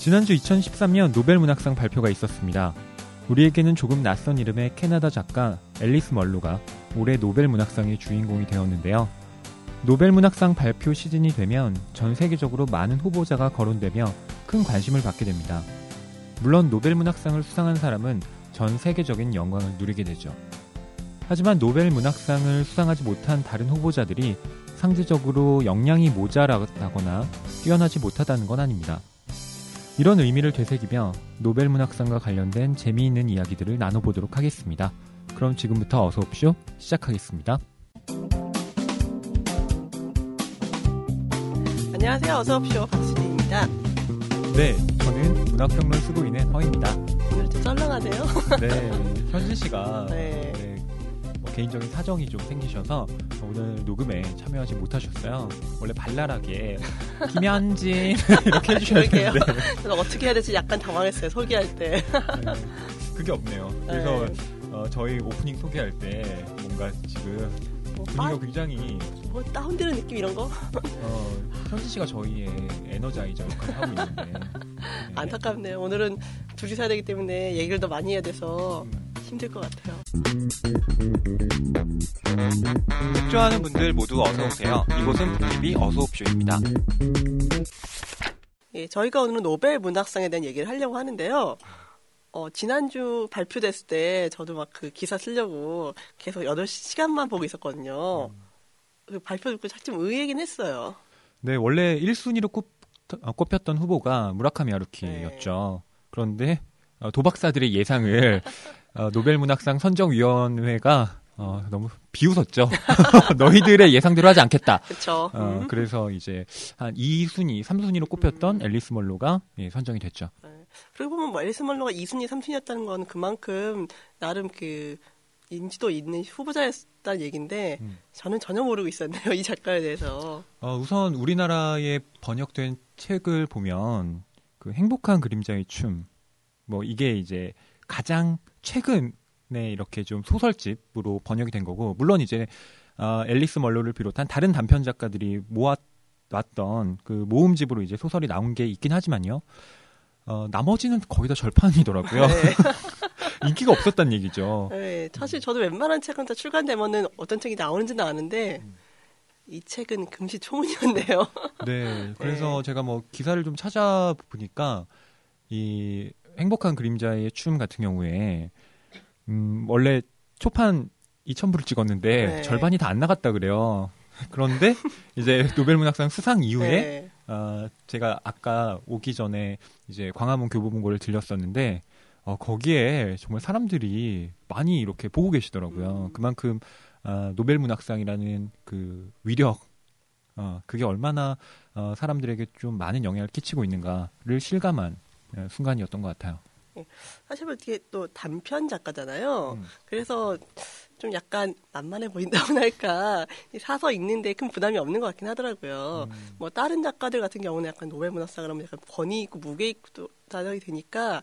지난주 2013년 노벨 문학상 발표가 있었습니다. 우리에게는 조금 낯선 이름의 캐나다 작가 앨리스 먼로가 올해 노벨 문학상의 주인공이 되었는데요. 노벨 문학상 발표 시즌이 되면 전 세계적으로 많은 후보자가 거론되며 큰 관심을 받게 됩니다. 물론 노벨 문학상을 수상한 사람은 전 세계적인 영광을 누리게 되죠. 하지만 노벨 문학상을 수상하지 못한 다른 후보자들이 상대적으로 역량이 모자라거나 뛰어나지 못하다는 건 아닙니다. 이런 의미를 되새기며 노벨 문학상과 관련된 재미있는 이야기들을 나눠보도록 하겠습니다. 그럼 지금부터 어서 옵쇼 시작하겠습니다. 안녕하세요. 어서 옵쇼 박수진입니다. 네, 저는 문학평론 쓰고 있는 허입니다. 오늘 좀 썰렁하네요. 네, 현진 씨가 네. 개인적인 사정이 좀 생기셔서 오늘 녹음에 참여하지 못하셨어요. 원래 발랄하게 김현진 이렇게 해주셔야. 되는데 그래서 어떻게 해야 될지 약간 당황했어요. 소개할 때. 네, 그게 없네요. 그래서 네. 어, 저희 오프닝 소개할 때 뭔가 지금 뭐, 분위기가 빠, 굉장히 뭐 다운되는 느낌 이런 거 어, 현진 씨가 저희의 에너자이저 역할을 하고 있는데 네. 안타깝네요. 오늘은 둘이 사야 되기 때문에 얘기를 더 많이 해야 돼서 음, 힘들 것 같아요. 책 좋아하는 분들 모두 어서 오세요. 이곳은 북TV 어서 옵쇼입니다. 예, 저희가 오늘은 노벨 문학상에 대한 얘기를 하려고 하는데요. 어, 지난주 발표됐을 때 저도 막 그 기사 쓰려고 계속 8시간만 보고 있었거든요. 그 발표 듣고 좀 의외긴 했어요. 네, 원래 1순위로 꼽, 어, 꼽혔던 후보가 무라카미 하루키였죠. 그런데 어, 도박사들의 예상을 어, 노벨 문학상 선정위원회가 어, 너무 비웃었죠. 너희들의 예상대로 하지 않겠다. 그쵸. 어, 음. 그래서 이제 한 2순위, 3순위로 꼽혔던 앨리스 멀로가 예, 선정이 됐죠. 그리고 보면 뭐 앨리스 멀로가 2순위, 3순위였다는 건 그만큼 나름 그 인지도 있는 후보자였다는 얘기인데 음. 저는 전혀 모르고 있었네요. 이 작가에 대해서. 어, 우선 우리나라에 번역된 책을 보면 그 행복한 그림자의 춤, 뭐 이게 이제 가장 최근에 이렇게 좀 소설집으로 번역이 된 거고, 물론 이제 어, 앨리스 멀로를 비롯한 다른 단편 작가들이 모아왔던 그 모음집으로 이제 소설이 나온 게 있긴 하지만요. 어, 나머지는 거의 다 절판이더라고요. 네. 인기가 없었단 얘기죠. 네, 사실 저도 웬만한 책은 다 출간되면은 어떤 책이 나오는지는 아는데 이 책은 금시초문이었네요. 네, 그래서 제가 뭐 기사를 좀 찾아보니까 이 행복한 그림자의 춤 같은 경우에 음, 원래 초판 2,000부를 찍었는데 네. 절반이 다 안 나갔다 그래요. 그런데 이제 노벨 문학상 수상 이후에 네. 어, 제가 아까 오기 전에 이제 광화문 교보문고를 들렸었는데 어, 거기에 정말 사람들이 많이 이렇게 보고 계시더라고요. 음. 그만큼 아, 노벨 문학상이라는 그 위력, 어, 그게 얼마나 어, 사람들에게 좀 많은 영향을 끼치고 있는가를 실감한 어, 순간이었던 것 같아요. 사실 뭐 이게 또 단편 작가잖아요. 음. 그래서 좀 약간 만만해 보인다고나 할까 이 사서 읽는데 큰 부담이 없는 것 같긴 하더라고요. 음. 뭐 다른 작가들 같은 경우는 약간 노벨 문학상을 하면 약간 권위 있고 무게 있고 다정이 되니까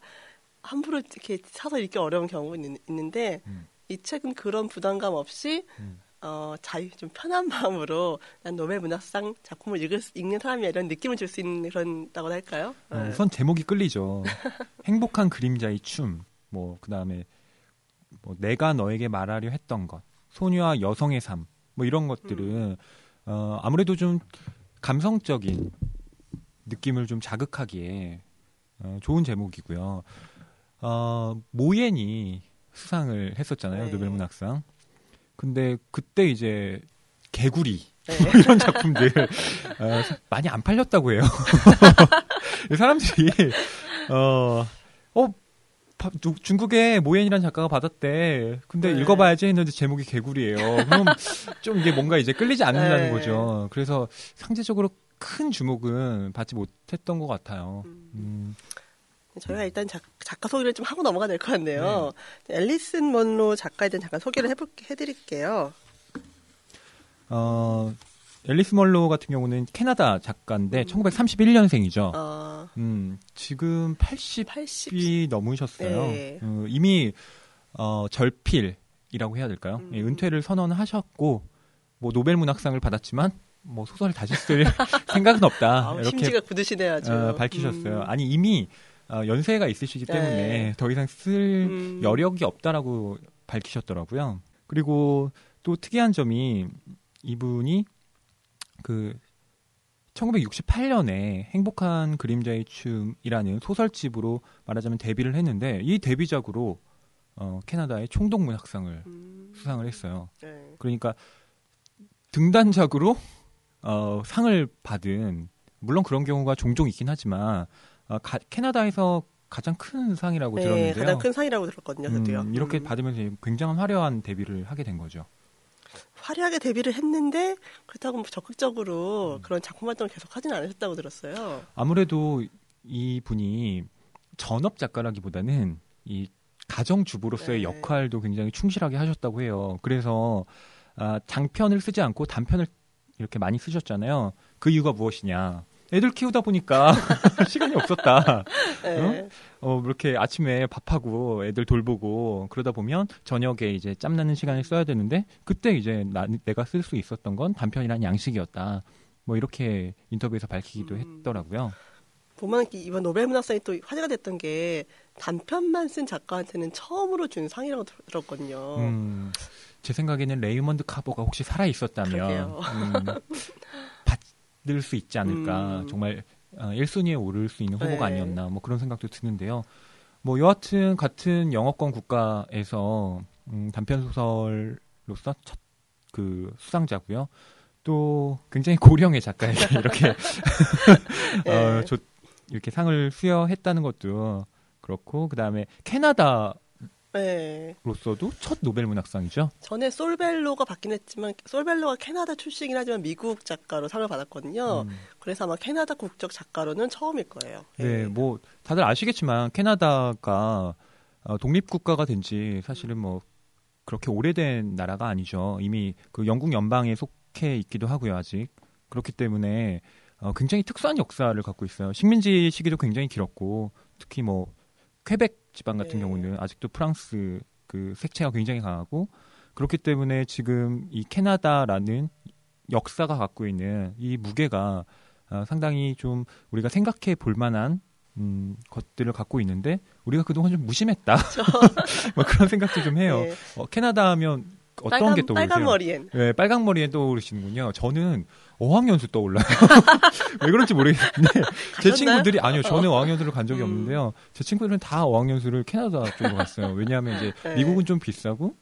함부로 이렇게 사서 읽기 어려운 경우가 있는, 있는데 음. 이 책은 그런 부담감 없이 음. 어, 자유, 좀 편한 마음으로 난 노벨 문학상 작품을 읽을, 수- 읽는 사람이야 이런 느낌을 줄 수 있는 그런다고 할까요? 어, 네. 우선 제목이 끌리죠. 행복한 그림자의 춤, 뭐, 그 다음에, 뭐, 내가 너에게 말하려 했던 것, 소녀와 여성의 삶, 뭐 이런 것들은, 어, 아무래도 좀 감성적인 느낌을 좀 자극하기에, 어, 좋은 제목이고요. 어, 모옌이 수상을 했었잖아요, 네. 노벨 문학상. 근데 그때 이제, 개구리, 네. 뭐 이런 작품들 어, 많이 안 팔렸다고 해요. 사람들이 어, 어 바- 누- 중국의 모옌이라는 작가가 받았대. 근데 네. 읽어봐야지 했는데 제목이 개구리예요. 그럼 좀 이게 뭔가 이제 끌리지 않는다는 네. 거죠. 그래서 상대적으로 큰 주목은 받지 못했던 것 같아요. 음, 저희가 일단 작, 가 소개를 좀 하고 넘어가야 될 것 같네요. 네. 앨리슨 먼로 작가에 대한 잠깐 소개를 해볼, 해드릴게요. 어, 앨리스 멀로 같은 경우는 캐나다 작가인데 1931년생이죠. 어, 음, 지금 80이 80. 넘으셨어요. 네. 어, 이미 어, 절필이라고 해야 될까요? 음. 예, 은퇴를 선언하셨고 뭐 노벨 문학상을 받았지만 뭐 소설을 다시 쓸 생각은 없다. 아우, 이렇게 심지가 굳으시네요, 아주. 어, 밝히셨어요. 음. 아니 이미 어, 연세가 있으시기 때문에 네. 더 이상 쓸 음. 여력이 없다라고 밝히셨더라고요. 그리고 또 특이한 점이 이분이 그 1968년에 행복한 그림자의 춤이라는 소설집으로 말하자면 데뷔를 했는데 이 데뷔작으로 어, 캐나다의 총독문학상을 음. 수상을 했어요. 네. 그러니까 등단작으로 어, 상을 받은 물론 그런 경우가 종종 있긴 하지만 어, 가- 캐나다에서 가장 큰 상이라고 네, 들었는데요. 가장 큰 상이라고 들었거든요, 저도요. 음, 이렇게 음. 받으면서 굉장한 화려한 데뷔를 하게 된 거죠. 화려하게 데뷔를 했는데 그렇다고 뭐 음. 적극적으로 그런 작품 활동을 계속 하지는 않으셨다고 들었어요. 아무래도 이 분이 전업 작가라기보다는 이 가정 주부로서의 네. 역할도 굉장히 충실하게 하셨다고 해요. 그래서 아, 장편을 쓰지 않고 단편을 이렇게 많이 쓰셨잖아요. 그 이유가 무엇이냐? 애들 키우다 보니까 시간이 없었다. 네. 어, 이렇게 아침에 밥하고 애들 돌보고 그러다 보면 저녁에 이제 짬나는 시간을 써야 되는데 그때 이제 나, 내가 쓸 수 있었던 건 단편이란 양식이었다. 뭐 이렇게 인터뷰에서 밝히기도 음. 했더라고요. 보면 이번 노벨 문학상이 또 화제가 됐던 게 단편만 쓴 작가한테는 처음으로 준 상이라고 들- 들었거든요. 음, 제 생각에는 레이먼드 카버가 혹시 살아 있었다면. 음, 받을 수 있지 않을까. 음. 정말 어, 1순위에 오를 수 있는 후보가 네. 아니었나. 뭐 그런 생각도 드는데요. 뭐 여하튼 같은 영어권 국가에서 음, 단편 소설로서 첫 그 수상자고요. 또 굉장히 고령의 작가에게 이렇게 네. 어, 조- 이렇게 상을 수여했다는 것도 그렇고 그다음에 캐나다 로서도 네. 첫 노벨 문학상이죠. 전에 솔벨로가 받긴 했지만 솔벨로가 캐나다 출신이긴 하지만 미국 작가로 상을 받았거든요. 음. 그래서 아마 캐나다 국적 작가로는 처음일 거예요. 네, 뭐 다들 아시겠지만 캐나다가 어, 독립 국가가 된 지 사실은 뭐 그렇게 오래된 나라가 아니죠. 이미 그 영국 연방에 속해 있기도 하고요, 아직. 그렇기 때문에 어, 굉장히 특수한 역사를 갖고 있어요. 식민지 시기도 굉장히 길었고 특히 뭐 퀘벡 지방 같은 네. 경우는 아직도 프랑스 그 색채가 굉장히 강하고 그렇기 때문에 지금 이 캐나다라는 역사가 갖고 있는 이 무게가 어, 상당히 좀 우리가 생각해 볼 만한 음, 것들을 갖고 있는데 우리가 그동안 좀 무심했다. 뭐 그런 생각도 좀 해요. 네. 어, 캐나다 하면 어떤 빨간, 게 떠오르세요? 빨간 머리엔. 네, 빨강 머리에 떠오르시는군요. 저는 어학연수 떠올라요. 왜 그런지 모르겠는데 제? 친구들이 아니요, 저는 어학연수를 간 적이 음. 없는데요. 제 친구들은 다 어학연수를 캐나다 쪽으로 갔어요. 왜냐하면 이제 네. 미국은 좀 비싸고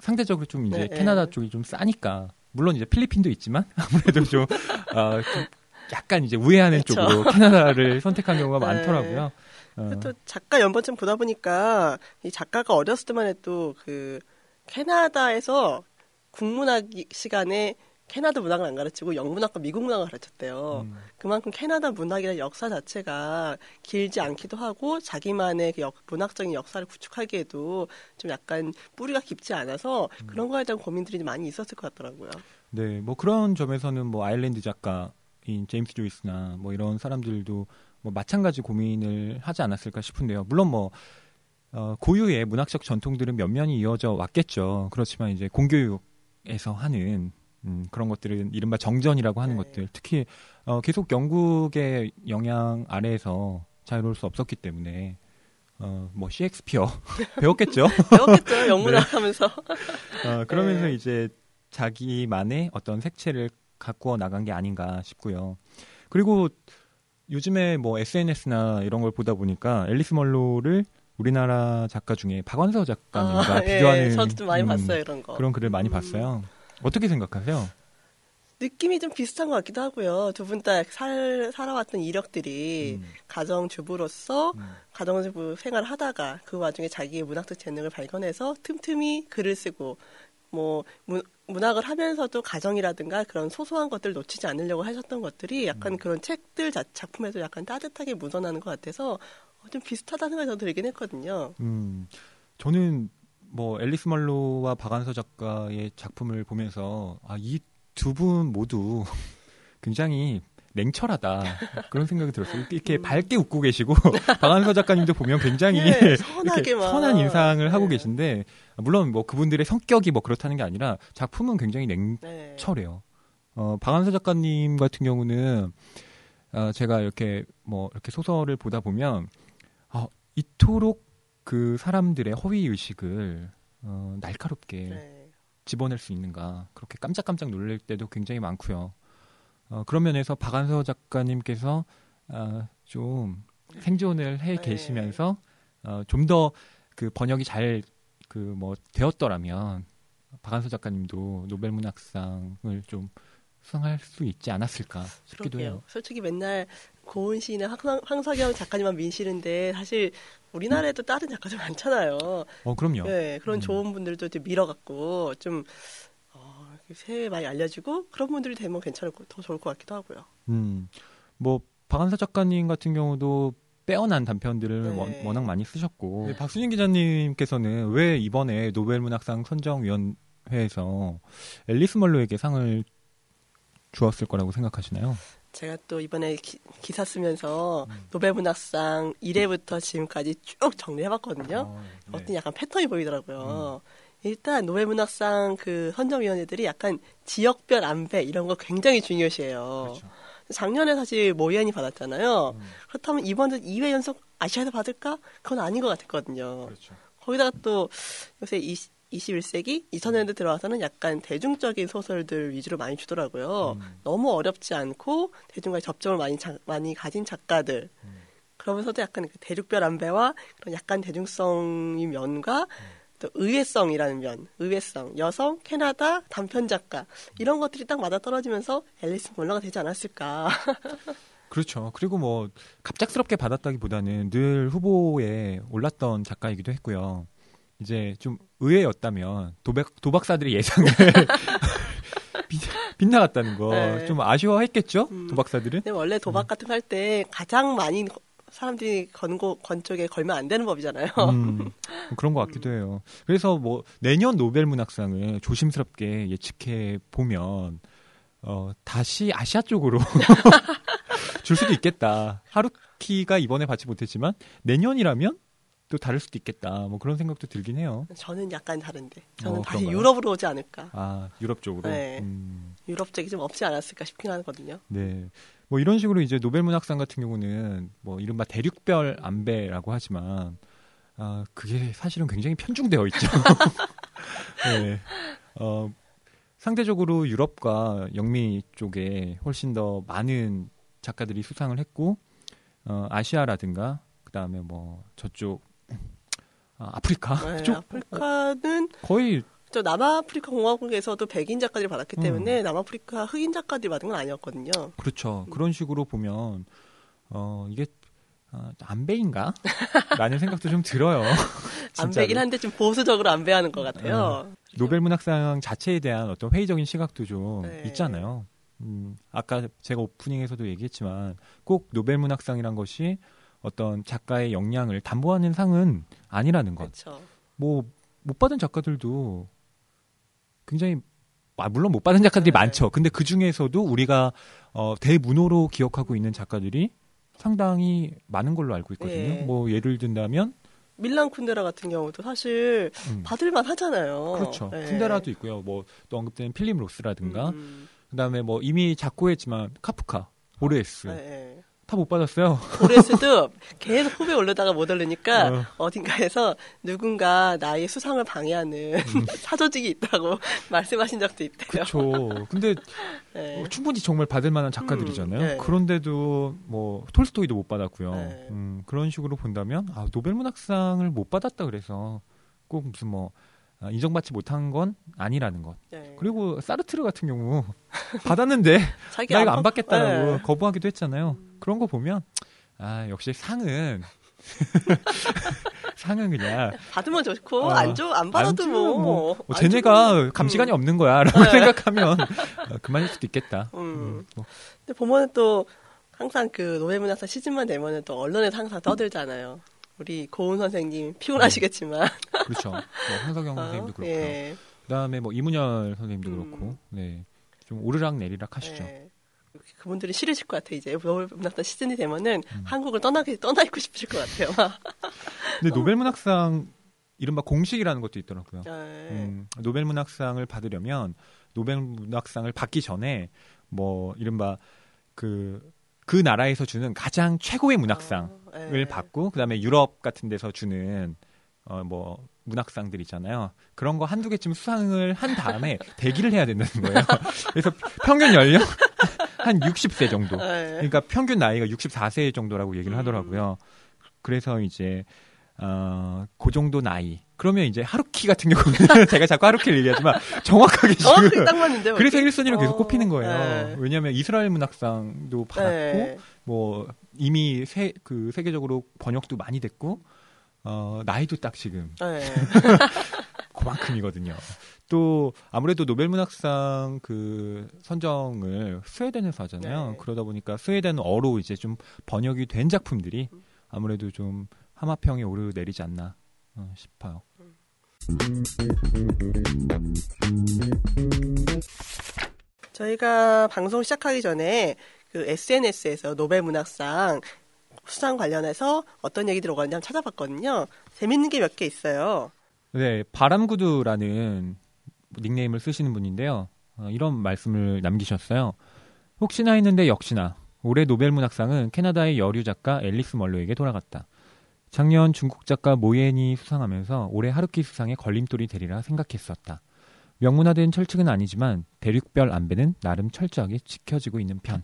상대적으로 좀 이제 네, 캐나다 네. 쪽이 좀 싸니까 물론 이제 필리핀도 있지만 아무래도 좀, 아, 좀 약간 이제 우회하는 그쵸. 쪽으로 캐나다를 선택한 경우가 네. 많더라고요. 어, 또 작가 연번쯤 보다 보니까 이 작가가 어렸을 때만 해도 그 캐나다에서 국문학 시간에 캐나다 문학을 안 가르치고 영문학과 미국 문학을 가르쳤대요. 음. 그만큼 캐나다 문학이라는 역사 자체가 길지 않기도 하고 자기만의 그 역- 문학적인 역사를 구축하기에도 좀 약간 뿌리가 깊지 않아서 음. 그런 거에 대한 고민들이 많이 있었을 것 같더라고요. 네, 뭐 그런 점에서는 뭐 아일랜드 작가인 제임스 조이스나 뭐 이런 사람들도 뭐 마찬가지 고민을 하지 않았을까 싶은데요. 물론 뭐 어, 고유의 문학적 전통들은 면면이 이어져 왔겠죠. 그렇지만 이제 공교육에서 하는 음, 그런 것들은 이른바 정전이라고 하는 네. 것들, 특히 어, 계속 영국의 영향 아래에서 자유로울 수 없었기 때문에 어, 뭐 셰익스피어 배웠겠죠. 배웠겠죠 영문학 하면서. 어, 그러면서 네. 이제 자기만의 어떤 색채를 가꾸어 나간 게 아닌가 싶고요. 그리고 요즘에 뭐 SNS나 이런 걸 보다 보니까 앨리스 멀로를 우리나라 작가 중에 박완서 작가님과 아, 비교하는 예, 저도 좀 많이 음, 봤어요 이런 거. 그런 글을 많이 음. 봤어요. 어떻게 생각하세요? 느낌이 좀 비슷한 것 같기도 하고요. 두 분 다 살아왔던 이력들이 음, 가정주부로서 음, 가정주부 생활을 하다가 그 와중에 자기의 문학적 재능을 발견해서 틈틈이 글을 쓰고 뭐 문, 문학을 하면서도 가정이라든가 그런 소소한 것들 을 놓치지 않으려고 하셨던 것들이 약간 음. 그런 책들 자- 작품에서 약간 따뜻하게 묻어나는 것 같아서 어, 좀 비슷하다는 생각이 저도 들긴 했거든요. 음, 저는 뭐 앨리스 멀로와 박완서 작가의 작품을 보면서 아, 이 두 분 모두 굉장히 냉철하다 그런 생각이 들었어요. 이렇게 음. 밝게 웃고 계시고 박완서 작가님도 보면 굉장히 예. 선한 인상을 하고 네. 계신데 물론 뭐 그분들의 성격이 뭐 그렇다는 게 아니라 작품은 굉장히 네. 냉철해요. 어, 박한서 작가님 같은 경우는 어, 제가 이렇게 뭐 이렇게 소설을 보다 보면 어, 이토록 그 사람들의 허위 의식을 어, 날카롭게 네. 집어낼 수 있는가 그렇게 깜짝깜짝 놀랄 때도 굉장히 많고요. 어, 그런 면에서 박한서 작가님께서 어, 좀 생존을 해 네. 계시면서 어, 좀 더 그 번역이 잘 그 뭐 되었더라면 박한서 작가님도 노벨 문학상을 좀 수상할 수 있지 않았을까 싶기도 그러게요. 해요. 솔직히 맨날 고은 시인의 황, 황석영 작가님만 민시는데 사실 우리나라에도 다른 작가들 많잖아요. 어 그럼요. 네, 그런 음. 좋은 분들도 좀 밀어갖고 좀 어, 세에 많이 알려지고 그런 분들이 되면 괜찮을 거, 더 좋을 것 같기도 하고요. 음, 뭐 박한서 작가님 같은 경우도 빼어난 단편들을 네. 워- 워낙 많이 쓰셨고 네, 박순인 기자님께서는 왜 이번에 노벨 문학상 선정위원회에서 앨리스 멀로에게 상을 주었을 거라고 생각하시나요? 제가 또 이번에 기, 사 쓰면서 음. 노벨문학상 1회부터 지금까지 쭉 정리해봤거든요. 어, 네. 어떤 약간 패턴이 음. 보이더라고요. 일단 노벨문학상 그 선정위원회들이 약간 지역별 안배 이런 거 굉장히 중요시해요. 그렇죠. 작년에 사실 모이안이 받았잖아요. 음, 그렇다면 이번에 2회 연속 아시아에서 받을까? 그건 아닌 것 같았거든요. 그렇죠. 거기다가 또 요새 20, 21세기 2000년대 들어와서는 약간 대중적인 소설들 위주로 많이 주더라고요. 음. 너무 어렵지 않고 대중과의 접점을 많이 자- 많이 가진 작가들. 음. 그러면서도 약간 그 대륙별 안배와 그런 약간 대중성의 면과 또 의외성이라는 면, 의외성, 여성, 캐나다, 단편 작가 이런 것들이 딱 맞아 떨어지면서 앨리스 몰러가 되지 않았을까. 그렇죠. 그리고 뭐 갑작스럽게 받았다기보다는 늘 후보에 올랐던 작가이기도 했고요. 이제 좀 의외였다면 도박 도박사들의 예상을 빗- 빗나갔다는 거 네. 좀 아쉬워했겠죠? 음. 도박사들은. 근데 원래 도박 같은 거 할 때 가장 많이 사람들이 건고 건 쪽에 걸면 안 되는 법이잖아요. 음, 그런 것 같기도 해요. 그래서 뭐 내년 노벨 문학상을 조심스럽게 예측해 보면 어, 다시 아시아 쪽으로 줄 수도 있겠다. 하루키가 이번에 받지 못했지만 내년이라면 또 다를 수도 있겠다. 뭐 그런 생각도 들긴 해요. 저는 약간 다른데. 저는 어, 다시 그런가요? 유럽으로 오지 않을까. 아 유럽 쪽으로. 네. 음, 유럽 쪽이 좀 없지 않았을까 싶긴 하거든요. 네. 뭐 이런 식으로 이제 노벨 문학상 같은 경우는 뭐 이른바 대륙별 안배라고 하지만 아 그게 사실은 굉장히 편중되어 있죠. 네. 어 상대적으로 유럽과 영미 쪽에 훨씬 더 많은 작가들이 수상을 했고 어 아시아라든가 그다음에 뭐 저쪽 아, 아프리카 네, 쪽 아프리카는 거의 저 남아프리카 공화국에서도 백인 작가들이 받았기 음. 때문에 남아프리카 흑인 작가들이 받은 건 아니었거든요. 그렇죠. 그런 식으로 보면 어 이게 어, 안배인가? 라는 생각도 좀 들어요. 안 진짜로. 배긴 한데 좀 보수적으로 안 배하는 것 같아요. 노벨 문학상 자체에 대한 어떤 회의적인 시각도 좀 네. 있잖아요. 음, 아까 제가 오프닝에서도 얘기했지만 꼭 노벨 문학상이란 것이 어떤 작가의 역량을 담보하는 상은 아니라는 것. 뭐 못 받은 작가들도 굉장히 아, 물론 못 받은 작가들이 네. 많죠. 근데 그 중에서도 우리가 어, 대문호로 기억하고 있는 작가들이 상당히 많은 걸로 알고 있거든요. 네. 뭐 예를 든다면 밀란 쿤데라 같은 경우도 사실 음, 받을만 하잖아요. 그렇죠. 네. 쿤데라도 있고요. 뭐 또 언급된 필립 로스라든가 음, 그다음에 뭐 이미 작고 했지만 카프카, 보르헤스 네, 네. 다 못 받았어요. 고레스도 계속 후배 올려다가 못 올리니까 어. 어. 딘가에서 누군가 나의 수상을 방해하는 음. 사조직이 있다고 말씀하신 적도 있대요. 그렇죠. 근데 네. 어, 충분히 정말 받을 만한 작가들이잖아요. 음, 네. 그런데도 뭐 톨스토이도 못 받았고요. 네. 음, 그런 식으로 본다면 아, 노벨 문학상을 못 받았다 그래서 꼭 무슨 뭐 아, 인정받지 못한 건 아니라는 것. 네. 그리고 사르트르 같은 경우 받았는데 나 이거 안 받- 받겠다라고 네. 거부하기도 했잖아요. 그런 거 보면 아 역시 상은 상은 그냥 받으면 좋고 어, 안 줘, 안 받아도 안 뭐. 뭐, 뭐안 쟤네가 감시관이 음. 없는 거야라고 네. 생각하면 어, 그만일 수도 있겠다. 음. 음, 뭐, 근데 보면은 또 항상 그 노벨문학상 시즌만 되면은 또 언론에서 항상 떠들잖아요. 우리 고은 선생님 피곤하시겠지만. 그렇죠. 뭐 황석영 어, 선생님도 그렇고요. 예. 그다음에 뭐 이문열 선생님도 음. 그렇고, 네, 좀 오르락 내리락 하시죠. 예. 그분들이 싫으실 것 같아요. 이제 노벨문학상 시즌이 되면은 음. 한국을 떠나게 떠나 있고 싶으실 것 같아요. 근데 노벨 문학상 이른바 공식이라는 것도 있더라고요. 예. 음, 노벨 문학상을 받으려면 노벨 문학상을 받기 전에 뭐 이른바 그, 그 나라에서 주는 가장 최고의 문학상을 어, 예. 받고 그다음에 유럽 같은 데서 주는 어 뭐 문학상들 있잖아요. 그런 거 한두 개쯤 수상을 한 다음에 대기를 해야 된다는 거예요. 그래서 평균 연령 한 60세 정도. 예. 그러니까 평균 나이가 64세 정도라고 얘기를 음. 하더라고요. 그래서 이제 어, 그 정도 나이. 그러면 이제 하루키 같은 경우는 제가 자꾸 하루키를 얘기하지만 정확하게 정확히 지금 딱 맞는데. 그래서 1순위로 계속 어, 꼽히는 거예요. 네. 왜냐하면 이스라엘 문학상도 받았고 네. 뭐 이미 세, 그 세계적으로 번역도 많이 됐고 어, 나이도 딱 지금 네. 그만큼이거든요. 또 아무래도 노벨 문학상 그 선정을 스웨덴에서 하잖아요. 네. 그러다 보니까 스웨덴어로 이제 좀 번역이 된 작품들이 아무래도 좀 하마평에 오르내리지 않나 어, 싶어요. 저희가 방송 시작하기 전에 그 SNS에서 노벨 문학상 수상 관련해서 어떤 얘기들이 오갔는지 한번 찾아봤거든요. 재밌는 게 몇 개 있어요. 네, 바람구두라는 닉네임을 쓰시는 분인데요. 어, 이런 말씀을 남기셨어요. 혹시나 했는데 역시나 올해 노벨 문학상은 캐나다의 여류 작가 앨리스 멀로에게 돌아갔다. 작년 중국 작가 모옌이 수상하면서 올해 하루키 수상에 걸림돌이 되리라 생각했었다. 명문화된 철칙은 아니지만 대륙별 안배는 나름 철저하게 지켜지고 있는 편.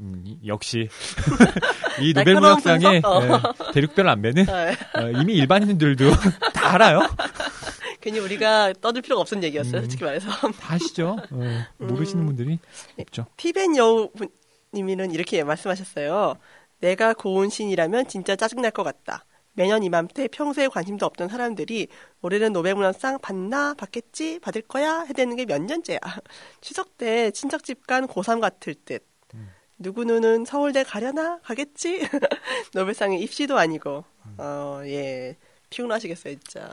음, 이- 역시 이 노벨 문학상의? 예, 대륙별 안배는 네. 어, 이미 일반인들도 다 알아요. 괜히 우리가 떠들 필요가 없는 얘기였어요. 음. 솔직히 말해서. 다 아시죠? 어, 모르시는 음. 분들이 없죠. 티벤 여우님이는 이렇게 말씀하셨어요. 내가 고운 신이라면 진짜 짜증날 것 같다. 매년 이맘때 평소에 관심도 없던 사람들이 올해는 노벨문학상 받나 받겠지 받을 거야 해대는 게 몇 년째야. 추석 때 친척집 간 고3 같을 듯. 누구누는 서울대 가려나 가겠지. 노벨상에 입시도 아니고. 어 예. 피곤하시겠어요 진짜.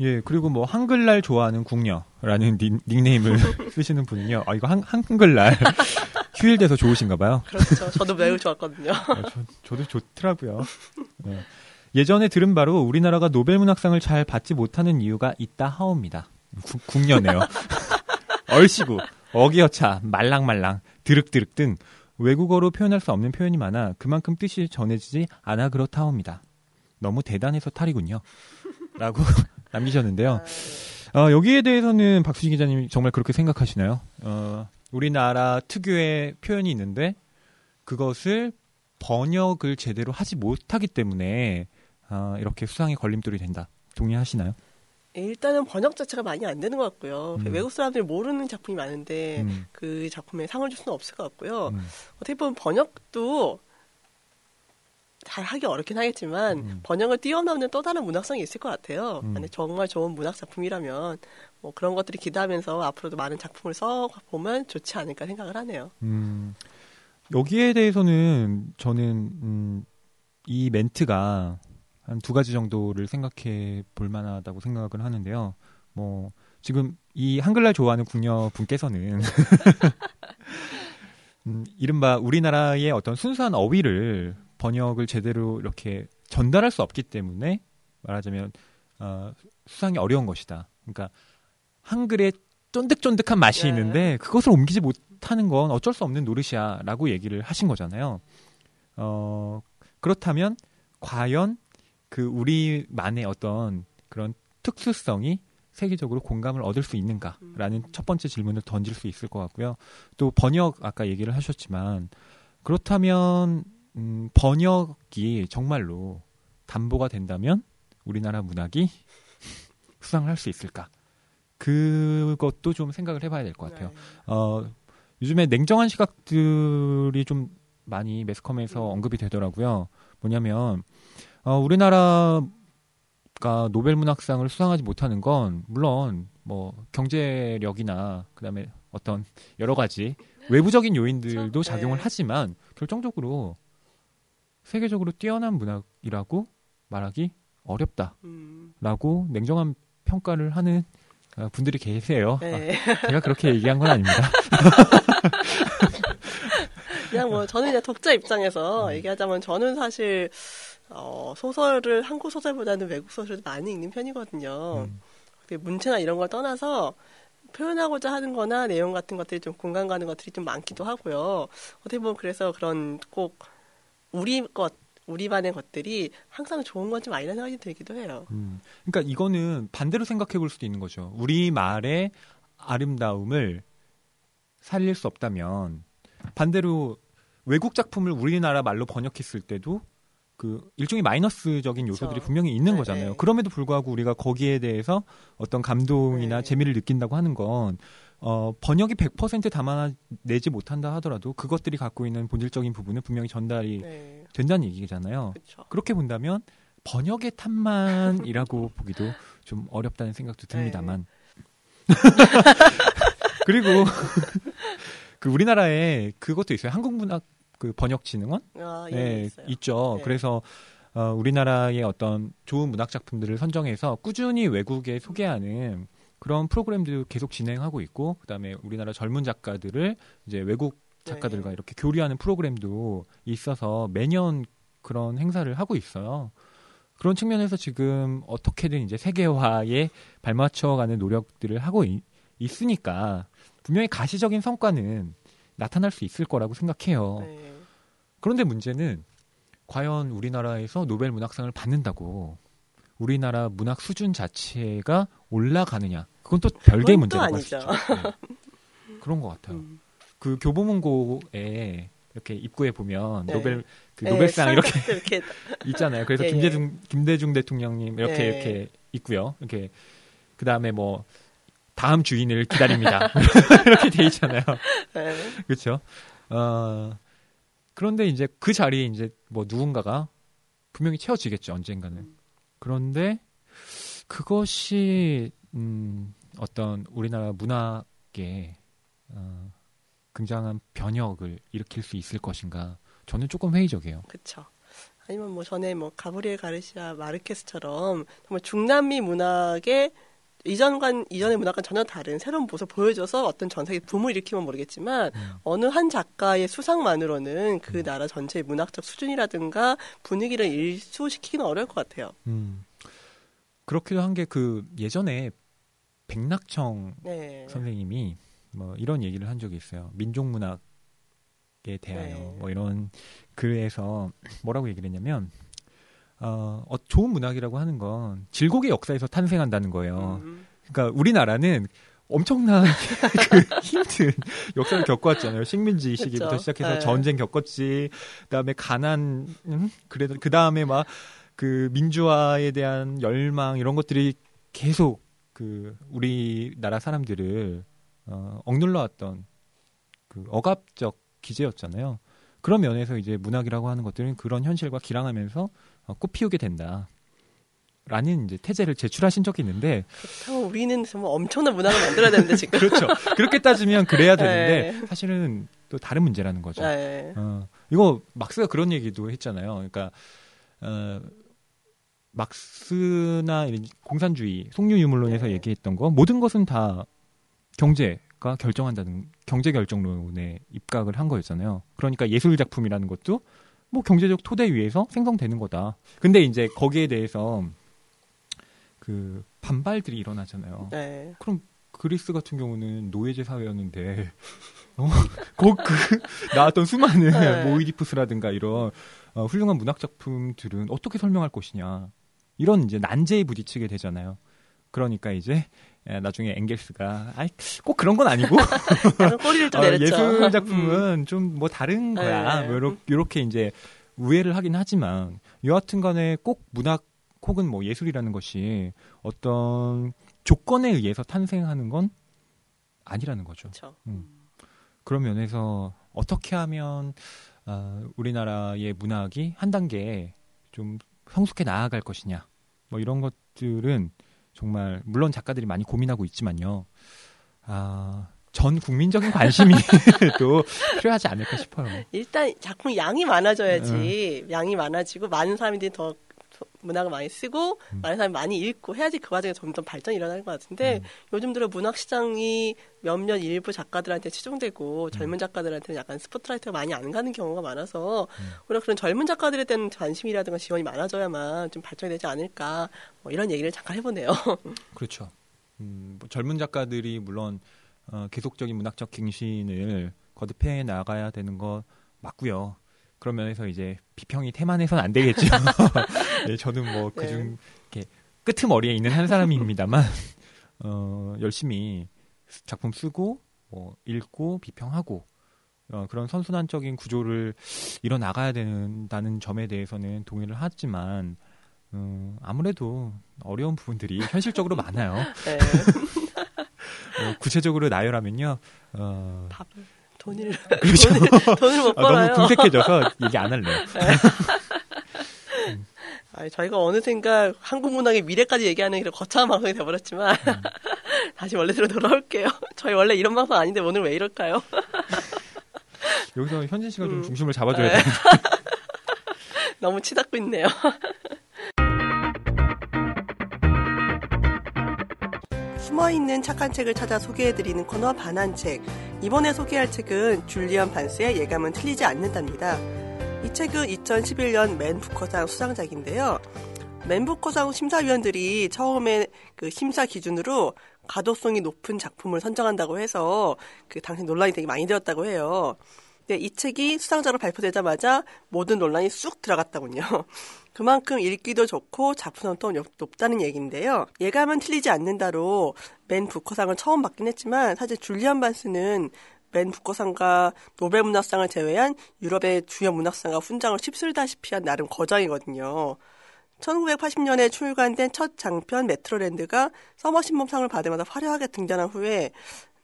예, 그리고 뭐 한글날 좋아하는 궁녀라는 닉, 닉네임을 쓰시는 분은요. 아, 이거 한, 한글날 휴일 돼서 좋으신가 봐요. 그렇죠. 저도 매우 좋았거든요. 아, 저, 저도 좋더라고요. 예. 예전에 들은 바로 우리나라가 노벨 문학상을 잘 받지 못하는 이유가 있다 하옵니다. 구- 궁녀네요. 얼씨구, 어기어차, 말랑말랑, 드륵드륵 등 외국어로 표현할 수 없는 표현이 많아 그만큼 뜻이 전해지지 않아 그렇다옵니다. 너무 대단해서 탈이군요. 라고 남기셨는데요. 어, 여기에 대해서는 박수진 기자님이 정말 그렇게 생각하시나요? 어, 우리나라 특유의 표현이 있는데 그것을 번역을 제대로 하지 못하기 때문에 아, 이렇게 수상에 걸림돌이 된다. 동의하시나요? 일단은 번역 자체가 많이 안 되는 것 같고요. 음. 외국 사람들이 모르는 작품이 많은데 음, 그 작품에 상을 줄 수는 없을 것 같고요. 음, 어떻게 보면 번역도 잘 하기 어렵긴 하겠지만 음. 번역을 뛰어넘는 또 다른 문학성이 있을 것 같아요. 음. 만약 정말 좋은 문학 작품이라면 뭐 그런 것들이 기대하면서 앞으로도 많은 작품을 써 보면 좋지 않을까 생각을 하네요. 음. 여기에 대해서는 저는 음, 이 멘트가 한 두 가지 정도를 생각해 볼 만하다고 생각을 하는데요. 뭐 지금 이 한글날 좋아하는 궁녀 분께서는 음, 이른바 우리나라의 어떤 순수한 어휘를 번역을 제대로 이렇게 전달할 수 없기 때문에 말하자면 어, 수상이 어려운 것이다. 그러니까 한글에 쫀득쫀득한 맛이 네. 있는데 그것을 옮기지 못하는 건 어쩔 수 없는 노릇이야라고 얘기를 하신 거잖아요. 어, 그렇다면 과연 그 우리만의 어떤 그런 특수성이 세계적으로 공감을 얻을 수 있는가라는 첫 번째 질문을 던질 수 있을 것 같고요. 또 번역 아까 얘기를 하셨지만 그렇다면 음, 번역이 정말로 담보가 된다면 우리나라 문학이 수상을 할 수 있을까? 그것도 좀 생각을 해봐야 될 것 같아요. 네. 어, 요즘에 냉정한 시각들이 좀 많이 매스컴에서 언급이 되더라고요. 뭐냐면 어, 우리나라가 노벨 문학상을 수상하지 못하는 건 물론 뭐 경제력이나 그다음에 어떤 여러 가지 외부적인 요인들도 그렇죠. 작용을 네. 하지만 결정적으로 세계적으로 뛰어난 문학이라고 말하기 어렵다라고 음, 냉정한 평가를 하는 어, 분들이 계세요. 네. 아, 제가 그렇게 얘기한 건 아닙니다. 그냥 뭐 저는 이제 독자 음. 입장에서 얘기하자면 저는 사실 어, 소설을 한국 소설보다는 외국 소설을 많이 읽는 편이거든요. 음. 문체나 이런 걸 떠나서 표현하고자 하는 거나 내용 같은 것들이 좀 공감 가는 것들이 좀 많기도 하고요. 어떻게 보면 그래서 그런 꼭 우리 것, 우리만의 것들이 항상 좋은 건좀 아니라는 생각이 들기도 해요. 음, 그러니까 이거는 반대로 생각해 볼 수도 있는 거죠. 우리 말의 아름다움을 살릴 수 없다면 반대로 외국 작품을 우리나라 말로 번역했을 때도 그 일종의 마이너스적인 요소들이 그렇죠. 분명히 있는 네, 거잖아요. 네. 그럼에도 불구하고 우리가 거기에 대해서 어떤 감동이나 네. 재미를 느낀다고 하는 건 어, 번역이 100% 담아내지 못한다 하더라도 그것들이 갖고 있는 본질적인 부분은 분명히 전달이 네, 된다는 얘기잖아요. 그렇죠. 그렇게 본다면 번역의 탓만이라고 보기도 좀 어렵다는 생각도 듭니다만. 그리고 그 우리나라에 그것도 있어요. 한국 문학 그 번역진흥원? 아, 예, 네, 있어요. 있죠. 네. 그래서 어, 우리나라의 어떤 좋은 문학 작품들을 선정해서 꾸준히 외국에 소개하는 그런 프로그램도 계속 진행하고 있고 그다음에 우리나라 젊은 작가들을 이제 외국 작가들과 네. 이렇게 교류하는 프로그램도 있어서 매년 그런 행사를 하고 있어요. 그런 측면에서 지금 어떻게든 이제 세계화에 발맞춰가는 노력들을 하고 있, 있으니까 분명히 가시적인 성과는 나타날 수 있을 거라고 생각해요. 네. 그런데 문제는 과연 우리나라에서 노벨 문학상을 받는다고 우리나라 문학 수준 자체가 올라가느냐? 그건 또 별개의 그건 문제라고 할수 아니죠. 있죠. 네. 그런 것 같아요. 음. 그 교보문고에 이렇게 입구에 보면 네. 노벨 그 네, 노벨상 이렇게 수상자들 이렇게 있잖아요. 그래서 예, 예. 김대중 김대중 대통령님 이렇게 네. 이렇게 있고요. 이렇게 그 다음에 뭐 다음 주인을 기다립니다. 이렇게 돼 있잖아요. 네. 그렇죠. 어, 그런데 이제 그 자리에 이제 뭐 누군가가 분명히 채워지겠죠 언젠가는. 음. 그런데 그것이 음, 어떤 우리나라 문학에 어, 굉장한 변혁을 일으킬 수 있을 것인가? 저는 조금 회의적이에요. 그렇죠. 아니면 뭐 전에 뭐 가브리엘 가르시아 마르케스처럼 정말 중남미 문학의 이전과 이전의 문학과 전혀 다른 새로운 모습을 보여줘서 어떤 전 세계 붐을 일으키면 모르겠지만 음. 어느 한 작가의 수상만으로는 그 나라 전체의 문학적 수준이라든가 분위기를 일수시키기는 어려울 것 같아요. 음. 그렇기도 한 게 그 예전에 백낙청 네. 선생님이 뭐 이런 얘기를 한 적이 있어요. 민족문학에 대하여 네. 뭐 이런 글에서 뭐라고 얘기를 했냐면 어, 어, 좋은 문학이라고 하는 건 질곡의 역사에서 탄생한다는 거예요. 음, 그러니까 우리나라는 엄청난 그 힘든 역사를 겪어왔잖아요. 식민지 시기부터 그쵸. 시작해서 네. 전쟁 겪었지. 그다음에 가난 음? 그래도 그다음에 막 그 민주화에 대한 열망 이런 것들이 계속 그 우리나라 사람들을 어, 억눌러 왔던 그 억압적 기제였잖아요. 그런 면에서 이제 문학이라고 하는 것들은 그런 현실과 기량하면서 어, 꽃 피우게 된다. 라는 이제 태제를 제출하신 적이 있는데 그렇다고 우리는 정말 엄청난 문학을 만들어야 되는데 지금. 그렇죠. 그렇게 따지면 그래야 되는데 네. 사실은 또 다른 문제라는 거죠. 네. 어, 이거 막스가 그런 얘기도 했잖아요. 그러니까 어, 막스나 이런 공산주의, 속류 유물론에서 네. 얘기했던 거 모든 것은 다 경제가 결정한다는 경제 결정론에 입각을 한 거였잖아요. 그러니까 예술 작품이라는 것도 뭐 경제적 토대 위에서 생성되는 거다. 근데 이제 거기에 대해서 그 반발들이 일어나잖아요. 네. 그럼 그리스 같은 경우는 노예제 사회였는데 어? 꼭그 나왔던 수많은 네. 뭐 오이디푸스라든가 이런 어, 훌륭한 문학 작품들은 어떻게 설명할 것이냐 이런 이제 난제에 부딪히게 되잖아요. 그러니까 이제 에, 나중에 엥겔스가 아이 꼭 그런 건 아니고 꼬리를 좀 어, 내렸죠. 예술 작품은 좀뭐 다른 거야. 네. 뭐 요렇- 요렇게 이제 우회를 하긴 하지만 여하튼간에 꼭 문학 혹은 뭐 예술이라는 것이 어떤 조건에 의해서 탄생하는 건 아니라는 거죠. 그렇죠. 음. 그런 면에서 어떻게 하면 어, 우리나라의 문학이 한 단계 좀 성숙해 나아갈 것이냐 뭐 이런 것들은 정말 물론 작가들이 많이 고민하고 있지만요. 아, 전 국민적인 관심이 또 필요하지 않을까 싶어요. 일단 작품 양이 많아져야지 음. 양이 많아지고 많은 사람들이 더 문학을 많이 쓰고 음. 많은 사람이 많이 읽고 해야지 그 과정에 점점 발전이 일어날 것 같은데 음. 요즘 들어 문학 시장이 몇몇 일부 작가들한테 치중되고 음. 젊은 작가들한테는 약간 스포트라이트가 많이 안 가는 경우가 많아서 음. 오히려 그런 젊은 작가들에 대한 관심이라든가 지원이 많아져야만 좀 발전이 되지 않을까 뭐 이런 얘기를 잠깐 해보네요. 그렇죠. 음, 뭐 젊은 작가들이 물론 어, 계속적인 문학적 갱신을 거듭해 나가야 되는 거 맞고요. 그런 면에서 이제 비평이 태만해서는 안 되겠죠. 네, 저는 뭐 그중 네. 끄트머리에 있는 한 사람입니다만 어, 열심히 작품 쓰고 뭐 읽고 비평하고 어, 그런 선순환적인 구조를 이뤄 나가야 된다는 점에 대해서는 동의를 하지만 음, 아무래도 어려운 부분들이 현실적으로 많아요. 네. 어, 구체적으로 나열하면요. 어, 밥을 돈을 그렇죠. 돈을, 돈을 못 벌어요. 아, 너무 궁색해져서 얘기 안 할래요. 네. 음. 아니, 저희가 어느샌가 한국 문학의 미래까지 얘기하는 이런 거창한 방송이 돼버렸지만 음. 다시 원래대로 돌아올게요. 저희 원래 이런 방송 아닌데 오늘 왜 이럴까요? 여기서 현진 씨가 음. 좀 중심을 잡아줘야 네. 돼. 너무 치닫고 있네요. 숨어있는 착한 책을 찾아 소개해드리는 코너 반환책. 이번에 소개할 책은 줄리안 반스의 예감은 틀리지 않는답니다. 이 책은 2011년 맨 부커상 수상작인데요. 맨 부커상 심사위원들이 처음에 그 심사 기준으로 가독성이 높은 작품을 선정한다고 해서 그 당시 논란이 되게 많이 되었다고 해요. 네, 이 책이 수상자로 발표되자마자 모든 논란이 쑥 들어갔다군요. 그만큼 읽기도 좋고 작품성도 높다는 얘기인데요. 예감은 틀리지 않는다로 맨 부커상을 처음 받긴 했지만 사실 줄리안 반스는 맨 부커상과 노벨 문학상을 제외한 유럽의 주요 문학상과 훈장을 휩쓸다시피 한 나름 거장이거든요. 1980년에 출간된 첫 장편 메트로랜드가 서머싯 몸상을 받으면서 화려하게 등장한 후에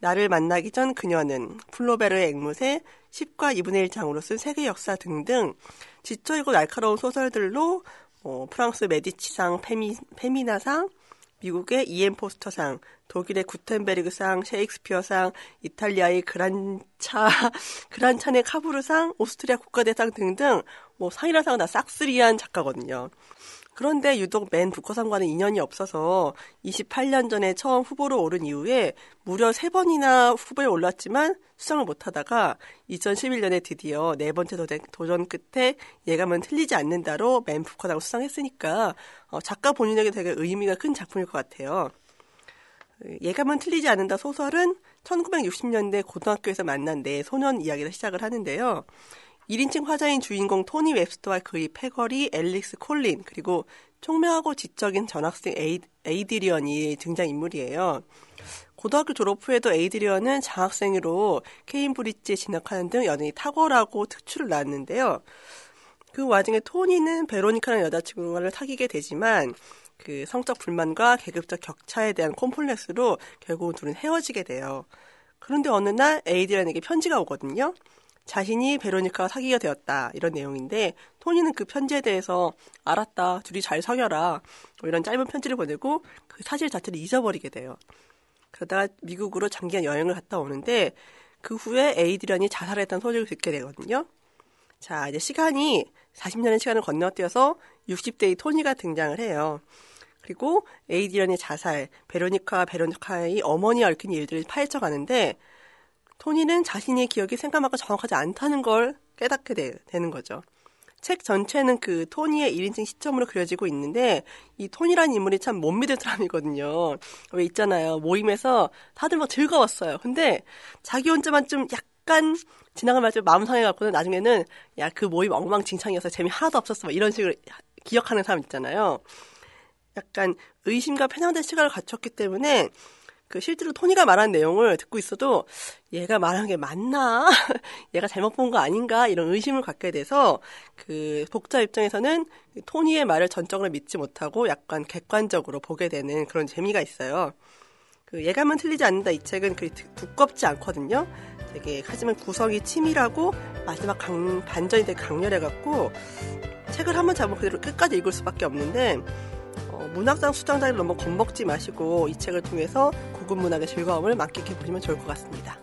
나를 만나기 전 그녀는 플로베르의 앵무새 10과 2분의 1장으로 쓴 세계 역사 등등 지적이고 날카로운 소설들로 어, 프랑스 메디치상 페미, 페미나상 미국의 E.M. 포스터상, 독일의 구텐베르그상, 셰익스피어상, 이탈리아의 그란차, 그란차네 카부르상, 오스트리아 국가대상 등등 뭐 상이라 상은 다 싹쓸이한 작가거든요. 그런데 유독 맨 북커상과는 인연이 없어서 28년 전에 처음 후보로 오른 이후에 무려 3번이나 후보에 올랐지만 수상을 못하다가 2011년에 드디어 네 번째 도전, 끝에 예감은 틀리지 않는다로 맨 북커상 수상했으니까 어, 작가 본인에게 되게 의미가 큰 작품일 것 같아요. 예감은 틀리지 않는다 소설은 1960년대 고등학교에서 만난 네 소년 이야기를 시작을 하는데요. 1인칭 화자인 주인공 토니 웹스터와 그의 패거리 앨릭스 콜린 그리고 총명하고 지적인 전학생 에이, 에이드리언이 등장인물이에요. 고등학교 졸업 후에도 에이드리언은 장학생으로 케임브리지에 진학하는 등 여전히 탁월하고 특출났는데요. 그 와중에 토니는 베로니카라는 여자친구를 사귀게 되지만 그 성적 불만과 계급적 격차에 대한 콤플렉스로 결국은 둘은 헤어지게 돼요. 그런데 어느 날 에이드리언에게 편지가 오거든요. 자신이 베로니카와 사귀게 되었다 이런 내용인데 토니는 그 편지에 대해서 알았다 둘이 잘 사겨라 뭐 이런 짧은 편지를 보내고 그 사실 자체를 잊어버리게 돼요. 그러다가 미국으로 장기간 여행을 갔다 오는데 그 후에 에이드런이 자살했다는 소식을 듣게 되거든요. 자 이제 시간이 40년의 시간을 건너뛰어서 60대의 토니가 등장을 해요. 그리고 에이디런의 자살, 베로니카와 베로니카의 어머니와 얽힌 일들을 파헤쳐 가는데 토니는 자신의 기억이 생각만큼 정확하지 않다는 걸 깨닫게 되, 는 거죠. 책 전체는 그 토니의 1인칭 시점으로 그려지고 있는데 이 토니라는 인물이 참 못 믿을 사람이거든요. 왜 있잖아요. 모임에서 다들 막 즐거웠어요. 근데 자기 혼자만 좀 약간 지나가면 좀 마음 상해갖고는 나중에는 야 그 모임 엉망진창이어서 재미 하나도 없었어. 이런 식으로 기억하는 사람 있잖아요. 약간 의심과 편향된 시간을 갖췄기 때문에 그 실제로 토니가 말한 내용을 듣고 있어도 얘가 말한 게 맞나? 얘가 잘못 본 거 아닌가? 이런 의심을 갖게 돼서 그 독자 입장에서는 토니의 말을 전적으로 믿지 못하고 약간 객관적으로 보게 되는 그런 재미가 있어요. 그 예감은 틀리지 않는다 이 책은 그 두껍지 않거든요. 되게 하지만 구성이 치밀하고 마지막 강, 반전이 되게 강렬해갖고 책을 한번 잡으면 그대로 끝까지 읽을 수밖에 없는데 어, 문학상 수장자를 너무 겁먹지 마시고 이 책을 통해서 고급 문학의 즐거움을 만끽해 보시면 좋을 것 같습니다.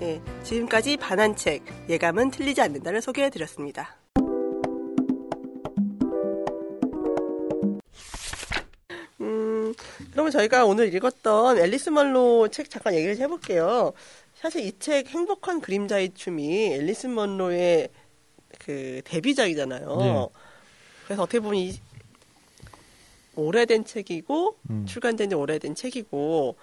네, 지금까지 반환책 예감은 틀리지 않는다를 소개해 드렸습니다. 음, 그러면 저희가 오늘 읽었던 앨리스 먼로 책 잠깐 얘기를 해볼게요. 사실 이 책 행복한 그림자의 춤이 앨리스 먼로의 그 데뷔작이잖아요. 네. 그래서 어떻게 보면 이, 오래된 책이고 음. 출간된 지 오래된 책이고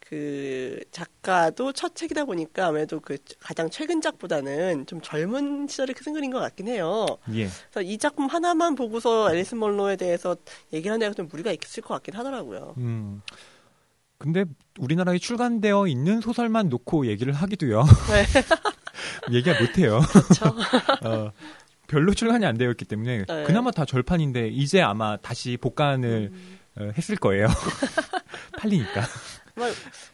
그 작가도 첫 책이다 보니까 아무래도 그 가장 최근 작보다는 좀 젊은 쓴 글인 것 같긴 해요. 예. 그래서 이 작품 하나만 보고서 앨리스 멀로에 대해서 얘기하는 데가 좀 무리가 있을 것 같긴 하더라고요. 음. 근데 우리나라에 출간되어 있는 소설만 놓고 얘기를 하기도요. 네. 얘기가 못해요. 그렇죠. 어, 별로 출간이 안 되어 있기 때문에 네. 그나마 다 절판인데 이제 아마 다시 복간을 음. 어, 했을 거예요. 팔리니까.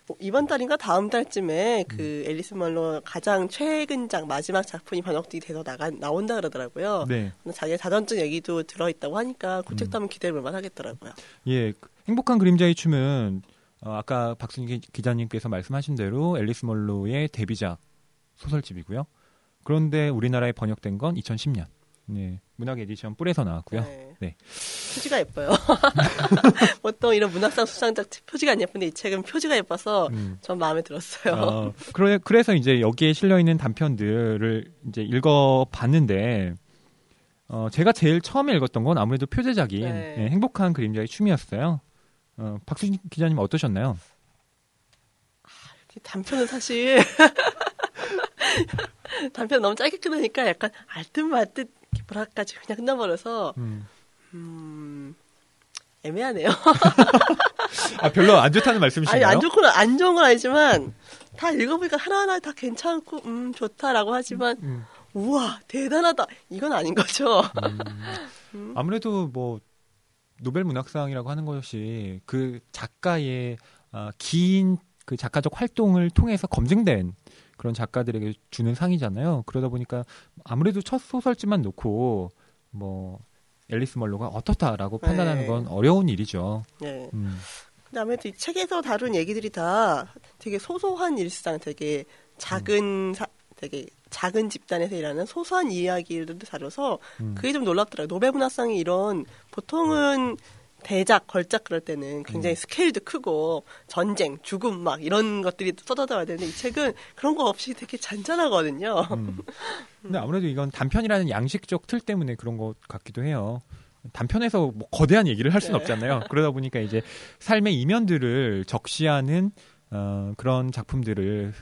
뭐 이번 달인가 다음 달쯤에 음. 그 앨리스 멀로 가장 최근작 마지막 작품이 번역이 돼서 나가 나온다 그러더라고요. 네. 자기의 자전적 얘기도 들어 있다고 하니까 그 음. 책도 한번 기대해 볼 만 하겠더라고요. 예, 그 행복한 그림자의 춤은 어, 아까 박순희 기- 기자님께서 말씀하신 대로 앨리스 먼로의 데뷔작 소설집이고요. 그런데 우리나라에 번역된 건 2010년. 네, 문학 에디션 뿔에서 나왔고요. 네. 네. 표지가 예뻐요. 보통 이런 문학상 수상작 표지가 안 예쁜데 이 책은 표지가 예뻐서 음. 전 마음에 들었어요. 어, 그래, 그래서 이제 여기에 실려 있는 단편들을 이제 읽어 봤는데, 어, 제가 제일 처음에 읽었던 건 아무래도 표제작인 네. 예, 행복한 그림자의 춤이었어요. 어, 박수진 기자님 어떠셨나요? 단편은 사실 단편 너무 짧게 끝나니까 약간 알듯말듯 뭐랄까지 그냥 끝나버려서 음. 음 애매하네요. 아, 별로 안 좋다는 아니 말씀이신가요? 안 좋고는 안 좋은 건 아니지만 다 읽어보니까 하나하나 다 괜찮고 음 좋다라고 하지만 음. 우와 대단하다 이건 아닌 거죠. 아무래도 뭐 노벨 문학상이라고 하는 것이 그 작가의 아, 긴그 작가적 활동을 통해서 검증된 그런 작가들에게 주는 상이잖아요. 그러다 보니까 아무래도 첫 소설집만 놓고 뭐 앨리스 멀로가 어떻다라고 판단하는 네. 건 어려운 일이죠. 네. 음, 아무래도 이 책에서 다룬 얘기들이 다 되게 소소한 일상, 되게 작은 사- 되게 작은 집단에서 일하는 소소한 이야기들도 다뤄서 음. 그게 좀 놀랍더라고요. 노벨 문학상이 이런 보통은 대작, 걸작 그럴 때는 굉장히 스케일도 크고 전쟁, 죽음 막 이런 것들이 쏟아져야 되는데 이 책은 그런 거 없이 되게 잔잔하거든요. 음. 근데 아무래도 이건 단편이라는 양식적 틀 때문에 그런 것 같기도 해요. 단편에서 뭐 거대한 얘기를 할 수는 네. 없잖아요. 그러다 보니까 이제 삶의 이면들을 적시하는 어, 그런 작품들을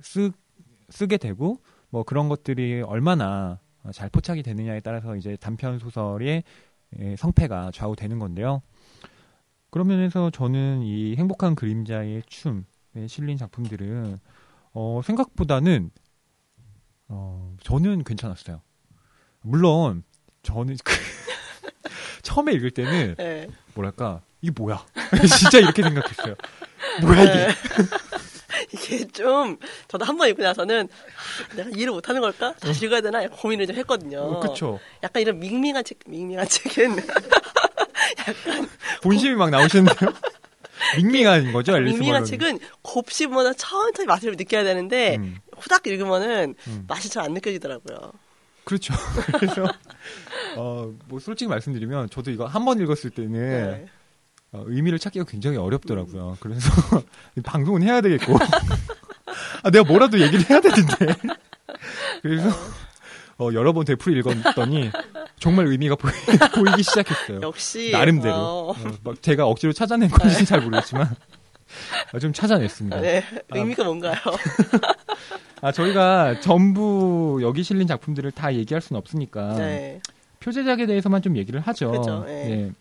쓰, 쓰게 되고 뭐 그런 것들이 얼마나 잘 포착이 되느냐에 따라서 이제 단편 소설의 예, 성패가 좌우되는 건데요. 그런 면에서 저는 이 행복한 그림자의 춤에 실린 작품들은 어, 생각보다는 어, 저는 괜찮았어요. 물론 저는 그 처음에 읽을 때는 네. 뭐랄까 이게 뭐야? 진짜 이렇게 생각했어요. 뭐야 이게? 네. 이게 좀 저도 한번 읽고 나서는 아, 내가 이해를 못하는 걸까? 다시 읽어야 되나? 고민을 좀 했거든요. 어, 그쵸. 약간 이런 밍밍한 책, 밍밍한 책은 본심이 막 나오시는데요. 밍밍한 거죠, 앨리스 밍밍한. 책은 곱씹으면 천천히 맛을 느껴야 되는데 음. 후닥 읽으면은 음. 맛이 잘 안 느껴지더라고요. 그렇죠. 그래서 어, 뭐 솔직히 말씀드리면 저도 이거 한 번 읽었을 때는 네. 어, 의미를 찾기가 굉장히 어렵더라고요. 그래서 방송은 해야 되겠고 아, 내가 뭐라도 얘기를 해야 되는데 그래서 어, 여러 번 되풀이 읽었더니 정말 의미가 보이, 보이기 시작했어요. 역시 나름대로 어, 어, 막 제가 억지로 찾아낸 건지는 잘 모르겠지만 어, 좀 찾아냈습니다. 네, 의미가 뭔가요? 아 저희가 전부 여기 실린 작품들을 다 얘기할 수는 없으니까 네. 표제작에 대해서만 좀 얘기를 하죠. 그죠, 예. 예.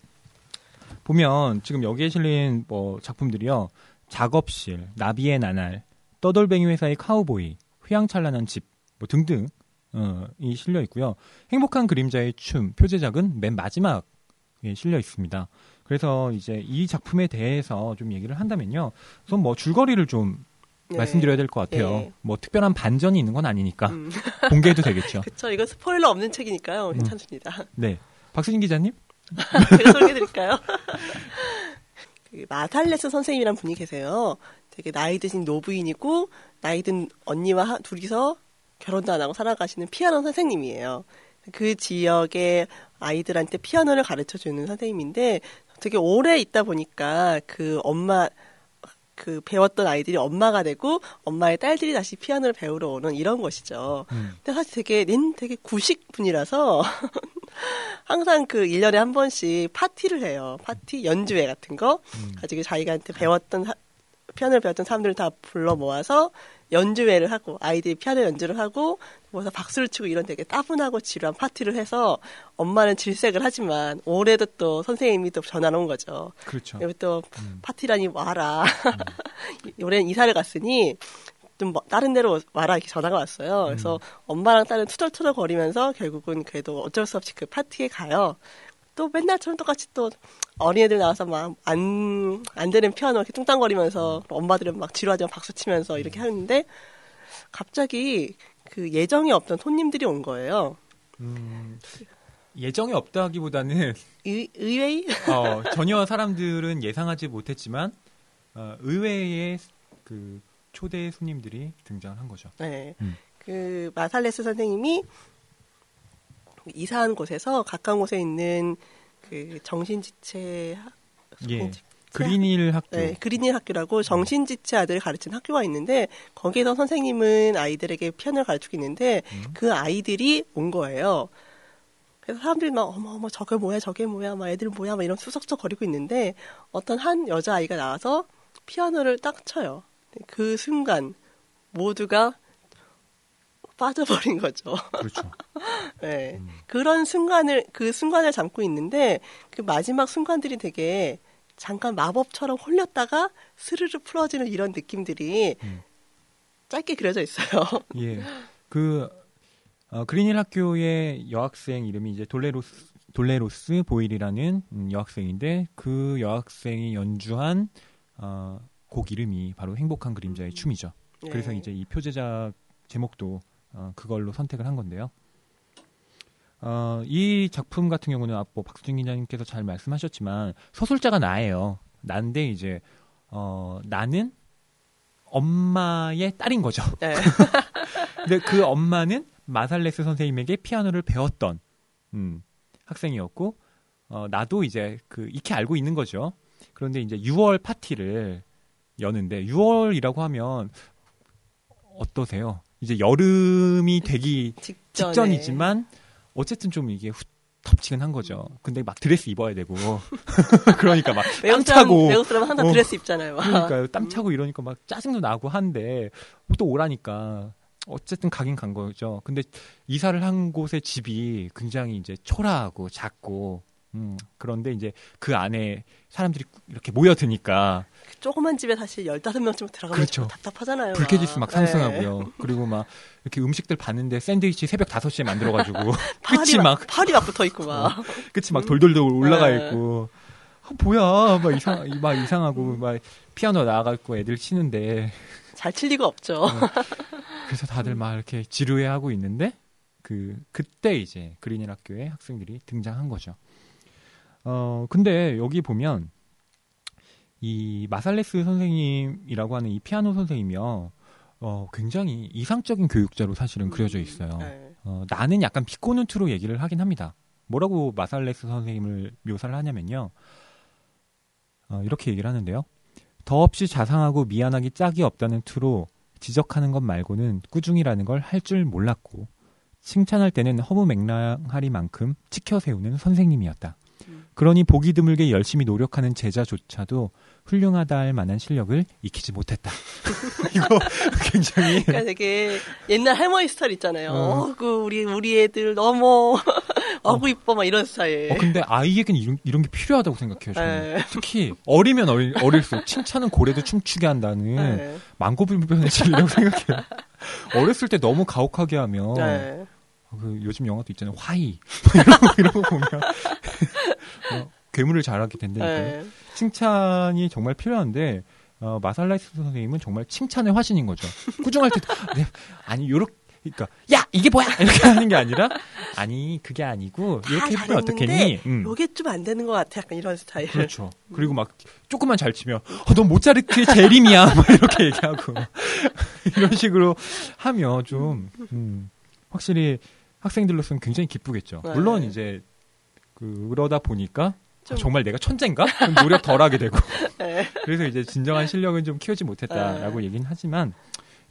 보면 지금 여기에 실린 뭐 작품들이요. 작업실, 나비의 나날, 떠돌뱅이 회사의 카우보이, 휘황찬란한 집, 뭐 등등 어, 이 실려 있고요. 행복한 그림자의 춤 표제작은 맨 마지막에 실려 있습니다. 그래서 이제 이 작품에 대해서 좀 얘기를 한다면요. 우선 뭐 줄거리를 좀 네. 말씀드려야 될 것 같아요. 예. 뭐 특별한 반전이 있는 건 아니니까 음. 공개해도 되겠죠. 그쵸. 이거 스포일러 없는 책이니까요. 음. 괜찮습니다. 네. 박수진 기자님? 제가 소개해드릴까요? 그 마살레스 선생님이란 분이 계세요. 되게 나이 드신 노부인이고 나이 든 언니와 하- 둘이서 결혼도 안 하고 살아가시는 피아노 선생님이에요. 그 지역의 아이들한테 피아노를 가르쳐 주는 선생님인데 되게 오래 있다 보니까 그 엄마 그 배웠던 아이들이 엄마가 되고 엄마의 딸들이 다시 피아노를 배우러 오는 이런 것이죠. 음. 근데 사실 되게 닌 되게 구식 분이라서 항상 그 1년에 한 번씩 파티를 해요. 파티, 연주회 같은 거. 음. 가지고 자기한테 배웠던, 사- 피아노를 배웠던 사람들을 다 불러 모아서 연주회를 하고, 아이들이 피아노 연주를 하고, 모여서 박수를 치고 이런 되게 따분하고 지루한 파티를 해서 엄마는 질색을 하지만 올해도 또 선생님이 또 전화를 온 거죠. 그렇죠. 여기 또 음. 파티라니 와라. 올해는 이사를 갔으니 좀 뭐- 다른 데로 와라 이렇게 전화가 왔어요. 그래서 엄마랑 딸은 투덜투덜 거리면서 결국은 그래도 어쩔 수 없이 그 파티에 가요. 또 맨날처럼 똑같이 또 어린애들 나와서 막 안 안 되는 피아노 이렇게 뚱땅거리면서 엄마들은 막 지루하지만 박수 치면서 이렇게 하는데 갑자기 그 예정이 없던 손님들이 온 거예요. 음, 예정이 없다기보다는 의, 의외의 어, 전혀 사람들은 예상하지 못했지만 어, 의외의 그 초대 손님들이 등장한 거죠. 네. 음. 그 마살레스 선생님이 이사한 곳에서 가까운 곳에 있는 그 정신지체 학- 예. 그린힐 학교. 네, 그린힐 학교라고 정신지체 아들을 가르치는 학교가 있는데 거기서 선생님은 아이들에게 피아노를 가르치고 있는데 음. 그 아이들이 온 거예요. 그래서 사람들이 막 어머 어머 저게 뭐야 저게 뭐야 막 애들 뭐야 막 이런 수석수석 거리고 있는데 어떤 한 여자 아이가 나와서 피아노를 딱 쳐요. 그 순간 모두가 빠져버린 거죠. 그렇죠. 네. 음. 그런 순간을 그 순간을 담고 있는데 그 마지막 순간들이 되게 잠깐 마법처럼 홀렸다가 스르르 풀어지는 이런 느낌들이 음. 짧게 그려져 있어요. 예. 그 어, 그린힐 학교의 여학생 이름이 이제 돌레로스 돌레로스 보일이라는 음, 여학생인데 그 여학생이 연주한 어, 곡 이름이 바로 행복한 그림자의 춤이죠. 그래서 네. 이제 이 표제작 제목도 어, 그걸로 선택을 한 건데요. 어, 이 작품 같은 경우는 아까 뭐 박수진 기자님께서 잘 말씀하셨지만 서술자가 나예요. 난데 이제 어, 나는 엄마의 딸인 거죠. 네. 근데 그 엄마는 마살레스 선생님에게 피아노를 배웠던 음, 학생이었고 어, 나도 이제 그 익히 알고 있는 거죠. 그런데 이제 6월 파티를 여는데 6월이라고 하면 어떠세요? 이제 여름이 되기 직전에. 직전이지만 어쨌든 좀 이게 후, 덥지근한 거죠. 근데 막 드레스 입어야 되고 그러니까 막땀 사람 차고 외국 사람은 항상 어. 드레스 입잖아요. 막. 그러니까요. 땀 차고 이러니까 막 짜증도 나고 한데 또 오라니까 어쨌든 가긴 간 거죠. 근데 이사를 한 곳의 집이 굉장히 이제 초라하고 작고 음, 그런데 이제 그 안에 사람들이 이렇게 모여드니까 조그만 집에 사실 15명쯤 들어가면 그렇죠. 좀 답답하잖아요. 불쾌지수 막 네. 상승하고요. 그리고 막 이렇게 음식들 봤는데 샌드위치 새벽 5시에 만들어 가지고 팔이 끝이 막 팔이 막 붙어 있고 막. 끝이 막 돌돌돌 올라가 네. 있고 아, 뭐야 막 이상 막 이상하고 막 피아노 나가고 애들 치는데 잘 칠 리가 없죠. 그래서 다들 막 이렇게 지루해 하고 있는데 그 그때 이제 그린힐 학교의 학생들이 등장한 거죠. 어 근데 여기 보면 이 마살레스 선생님이라고 하는 이 피아노 선생님이요. 어 굉장히 이상적인 교육자로 사실은 그려져 있어요. 네. 어, 나는 약간 비꼬는 투로 얘기를 하긴 합니다. 뭐라고 마살레스 선생님을 묘사를 하냐면요. 어, 이렇게 얘기를 하는데요. 더없이 자상하고 미안하기 짝이 없다는 투로 지적하는 것 말고는 꾸중이라는 걸 할 줄 몰랐고 칭찬할 때는 허무 맹랑하리만큼 치켜 세우는 선생님이었다. 음. 그러니 보기 드물게 열심히 노력하는 제자조차도 훌륭하다 할 만한 실력을 익히지 못했다. 이거 굉장히 그러니까 되게 옛날 할머니 스타일 있잖아요. 어. 어, 그 우리 우리 애들 너무 어구 이뻐 막 이런 스타일. 어, 근데 아이에겐 이런, 이런 게 필요하다고 생각해요. 저는. 네. 특히 어리면 어릴, 어릴수록 칭찬은 고래도 춤추게 한다는 네. 만고불변의 진리라고 생각해요. 어렸을 때 너무 가혹하게 하면 네. 어, 그 요즘 영화도 있잖아요. 화이 뭐 이런 거 이런 거 보면 어, 괴물을 잘하게 된다니까요. 네. 칭찬이 정말 필요한데 어, 마살라이스 선생님은 정말 칭찬의 화신인 거죠. 꾸중할 때 네, 아니 요렇게 그러니까 야 이게 뭐야 이렇게 하는 게 아니라 아니 그게 아니고 다 이렇게 해보면 어떻겠니? 음. 요게 좀 안 되는 것 같아. 약간 이런 스타일. 그렇죠. 그리고 막 조금만 잘 치면 어, 넌 모차르트의 재림이야 막 이렇게 얘기하고 이런 식으로 하면 좀 음, 확실히 학생들로서는 굉장히 기쁘겠죠. 네. 물론 이제 그러다 보니까 좀- 정말 내가 천재인가? 노력 덜하게 되고 네. 그래서 이제 진정한 실력은 좀 키우지 못했다라고 얘기는 하지만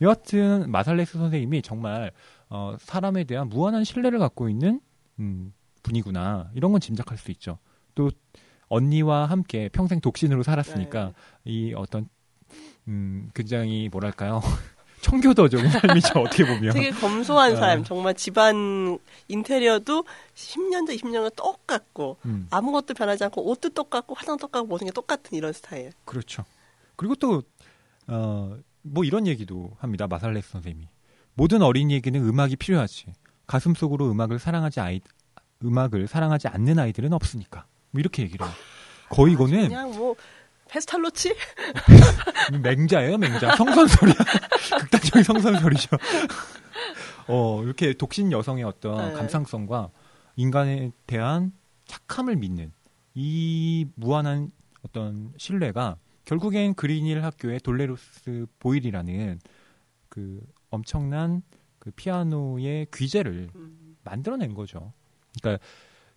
여하튼 마살레스 선생님이 정말 어, 사람에 대한 무한한 신뢰를 갖고 있는 음, 분이구나 이런 건 짐작할 수 있죠. 또 언니와 함께 평생 독신으로 살았으니까 네. 이 어떤 음 굉장히 뭐랄까요 청교도적인 삶이죠 어떻게 보면 되게 검소한 어. 사람, 정말 집안 인테리어도 10년도 20년도 똑같고 음, 아무것도 변하지 않고 옷도 똑같고 화장도 똑같고 모든 게 똑같은 이런 스타일. 그렇죠. 그리고 또 어 뭐 이런 얘기도 합니다 마살레스 선생님이 모든 어린이에게는 음악이 필요하지 가슴 속으로 음악을 사랑하지 아이 음악을 사랑하지 않는 아이들은 없으니까 뭐 이렇게 얘기를 해요. 거의 이거는 그냥 뭐 페스탈로치? 맹자예요, 맹자. 성선설이야. 극단적인 성선설이죠. 어, 이렇게 독신 여성의 어떤 네. 감상성과 인간에 대한 착함을 믿는 이 무한한 어떤 신뢰가 결국엔 그린힐 학교의 돌레로스 보일이라는 그 엄청난 그 피아노의 귀재를 음, 만들어낸 거죠. 그러니까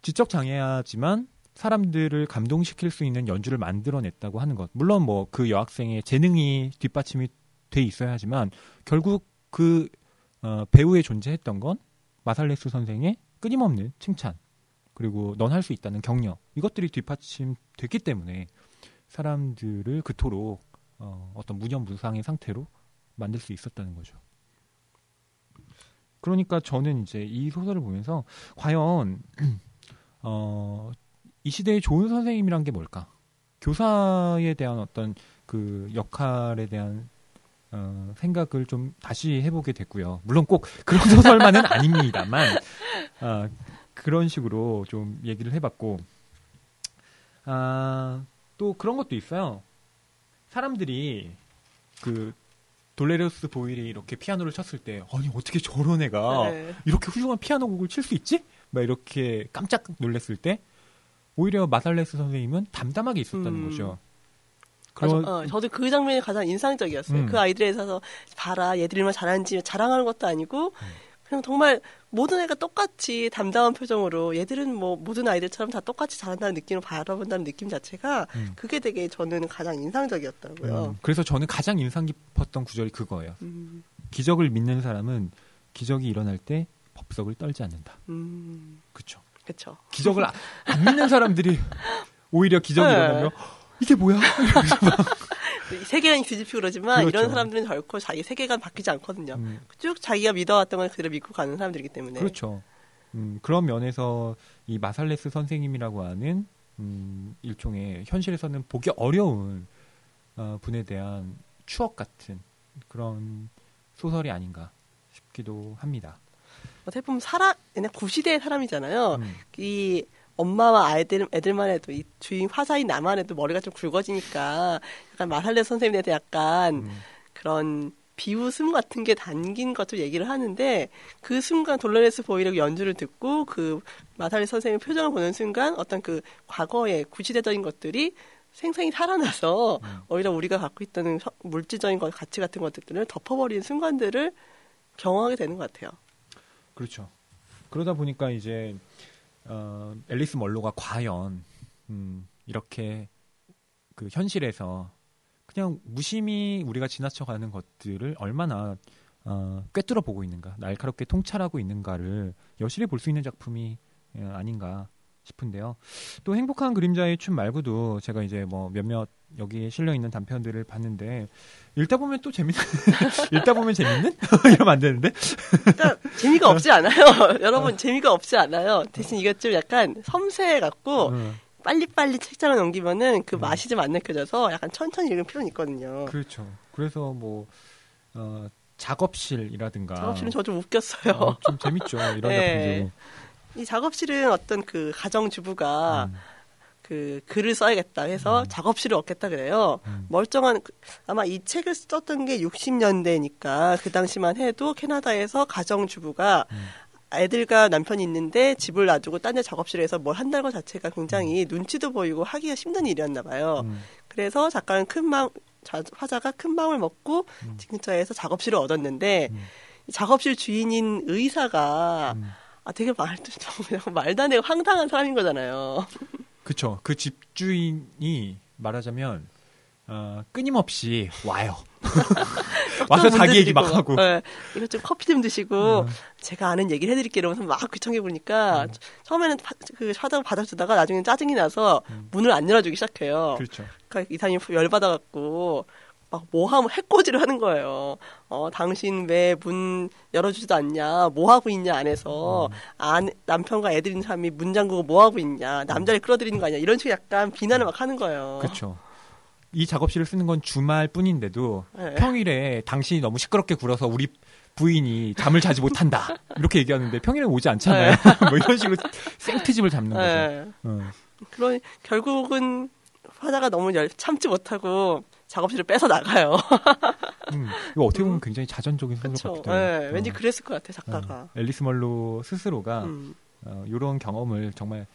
지적 장애하지만 사람들을 감동시킬 수 있는 연주를 만들어냈다고 하는 것. 물론 뭐 그 여학생의 재능이 뒷받침이 돼 있어야 하지만 결국 그 어, 배우에 존재했던 건 마살레스 선생의 끊임없는 칭찬 그리고 넌 할 수 있다는 격려 이것들이 뒷받침됐기 때문에 사람들을 그토록 어, 어떤 무념무상의 상태로 만들 수 있었다는 거죠. 그러니까 저는 이제 이 소설을 보면서 과연 어, 이 시대의 좋은 선생님이란 게 뭘까? 교사에 대한 어떤 그 역할에 대한 어, 생각을 좀 다시 해보게 됐고요. 물론 꼭 그런 소설만은 아닙니다만 아, 그런 식으로 좀 얘기를 해봤고 아, 또 그런 것도 있어요. 사람들이 그 돌레로스 보일이 이렇게 피아노를 쳤을 때 아니 어떻게 저런 애가 네. 이렇게 훌륭한 피아노 곡을 칠 수 있지? 막 이렇게 깜짝 놀랐을 때 오히려 마살레스 선생님은 담담하게 있었다는 음. 거죠. 그런 어, 저도 그 장면이 가장 인상적이었어요. 음. 그 아이들에 있어서 봐라 얘들이 얼마나 잘하는지 자랑하는 것도 아니고 음. 그냥 정말 모든 애가 똑같이 담담한 표정으로 얘들은 뭐 모든 아이들처럼 다 똑같이 잘한다는 느낌으로 바라본다는 느낌 자체가 음. 그게 되게 저는 가장 인상적이었더라고요. 음, 그래서 저는 가장 인상 깊었던 구절이 그거예요. 음, 기적을 믿는 사람은 기적이 일어날 때 법석을 떨지 않는다. 음, 그렇죠. 그쵸. 기적을 아- 안 믿는 사람들이 오히려 기적이 네. 일어나면 이게 뭐야? 세계관이 뒤집히고 그러지만 그렇죠. 이런 사람들은 결코 자기 세계관 바뀌지 않거든요. 음, 쭉 자기가 믿어왔던 걸 그대로 믿고 가는 사람들이기 때문에. 그렇죠. 음, 그런 면에서 이 마살레스 선생님이라고 하는 음, 일종의 현실에서는 보기 어려운 어, 분에 대한 추억 같은 그런 소설이 아닌가 싶기도 합니다. 어떻게 보면 사람, 옛날 구시대의 사람이잖아요. 음, 이 엄마와 아이들, 애들만 해도 이 주인 화자인 나만 해도 머리가 좀 굵어지니까 약간 마살레 선생님에 대해 약간 음, 그런 비웃음 같은 게 담긴 것을 얘기를 하는데 그 순간 돌레레스 보이르 연주를 듣고 그 마살레 선생님 표정을 보는 순간 어떤 그 과거의 구시대적인 것들이 생생히 살아나서 음. 오히려 우리가 갖고 있던 서- 물질적인 것, 가치 같은 것들을 덮어버리는 순간들을 경험하게 되는 것 같아요. 그렇죠. 그러다 보니까 이제 어, 앨리스 멀로가 과연 음, 이렇게 그 현실에서 그냥 무심히 우리가 지나쳐가는 것들을 얼마나 어, 꿰뚫어 보고 있는가, 날카롭게 통찰하고 있는가를 여실히 볼 수 있는 작품이 예, 아닌가 싶은데요. 또 행복한 그림자의 춤 말고도 제가 이제 뭐 몇몇 여기에 실려 있는 단편들을 봤는데 읽다 보면 또 재밌는 읽다 보면 재밌는 이러면 안 되는데 일단 재미가 없지 않아요. 여러분 재미가 없지 않아요. 대신 이것 좀 약간 섬세해 갖고 어, 빨리빨리 책장을 넘기면은 그 음. 맛이 좀 안 느껴져서 약간 천천히 읽을 필요는 있거든요. 그렇죠. 그래서 뭐 어, 작업실이라든가 작업실은 저 좀 웃겼어요. 어, 좀 재밌죠. 이런 네. 이 작업실은 어떤 그 가정 주부가 작품들. 음, 그 글을 써야겠다 해서 음. 작업실을 얻겠다 그래요. 음. 멀쩡한 그- 아마 이 책을 썼던 게 60년대니까 그 당시만 해도 캐나다에서 가정 주부가 음. 애들과 남편이 있는데 집을 놔두고 딴 데 작업실에서 뭘 한다는 것 자체가 음. 굉장히 눈치도 보이고 하기가 힘든 일이었나 봐요. 음, 그래서 작가는 큰 마음, 자- 화자가 큰 마음을 먹고 음. 근처에서 작업실을 얻었는데 음. 이 작업실 주인인 의사가 음. 아 되게 말도 그냥 말도 안 되고 황당한 사람인 거잖아요. 그쵸. 그 집주인이 말하자면 어, 끊임없이 와요. 와서 자기 얘기 막 하고. 네, 이것 좀 커피 좀 드시고 음. 제가 아는 얘기를 해드릴게요. 이러면서 막 귀청해 보니까 처음에는 파- 그 사다가 받아주다가 나중엔 짜증이 나서 문을 안 열어주기 시작해요. 그렇죠. 그러니까 이 사람이 열받아갖고 막 뭐 하면 해코지를 하는 거예요. 어, 당신 왜 문 열어주지도 않냐? 뭐 하고 있냐 안에서 안 남편과 애들 있는 사람이 문 잠그고 뭐 하고 있냐? 남자를 끌어들이는 거 아니야? 이런 식의 약간 비난을 막 하는 거예요. 그렇죠. 이 작업실을 쓰는 건 주말 뿐인데도 네. 평일에 당신이 너무 시끄럽게 굴어서 우리 부인이 잠을 자지 못한다. 이렇게 얘기하는데 평일에 오지 않잖아요. 뭐 이런 식으로 생트집을 잡는 거죠. 네. 어. 그런 결국은 화자가 너무 열, 참지 못하고 작업실을 뺏어 나가요. 음, 이거 어떻게 보면 굉장히 자전적인 소설 그렇죠. 같기도 해요. 네, 왠지 어. 그랬을 것 같아 작가가. 어, 앨리스 멀로 스스로가 음. 어, 이런 경험을 정말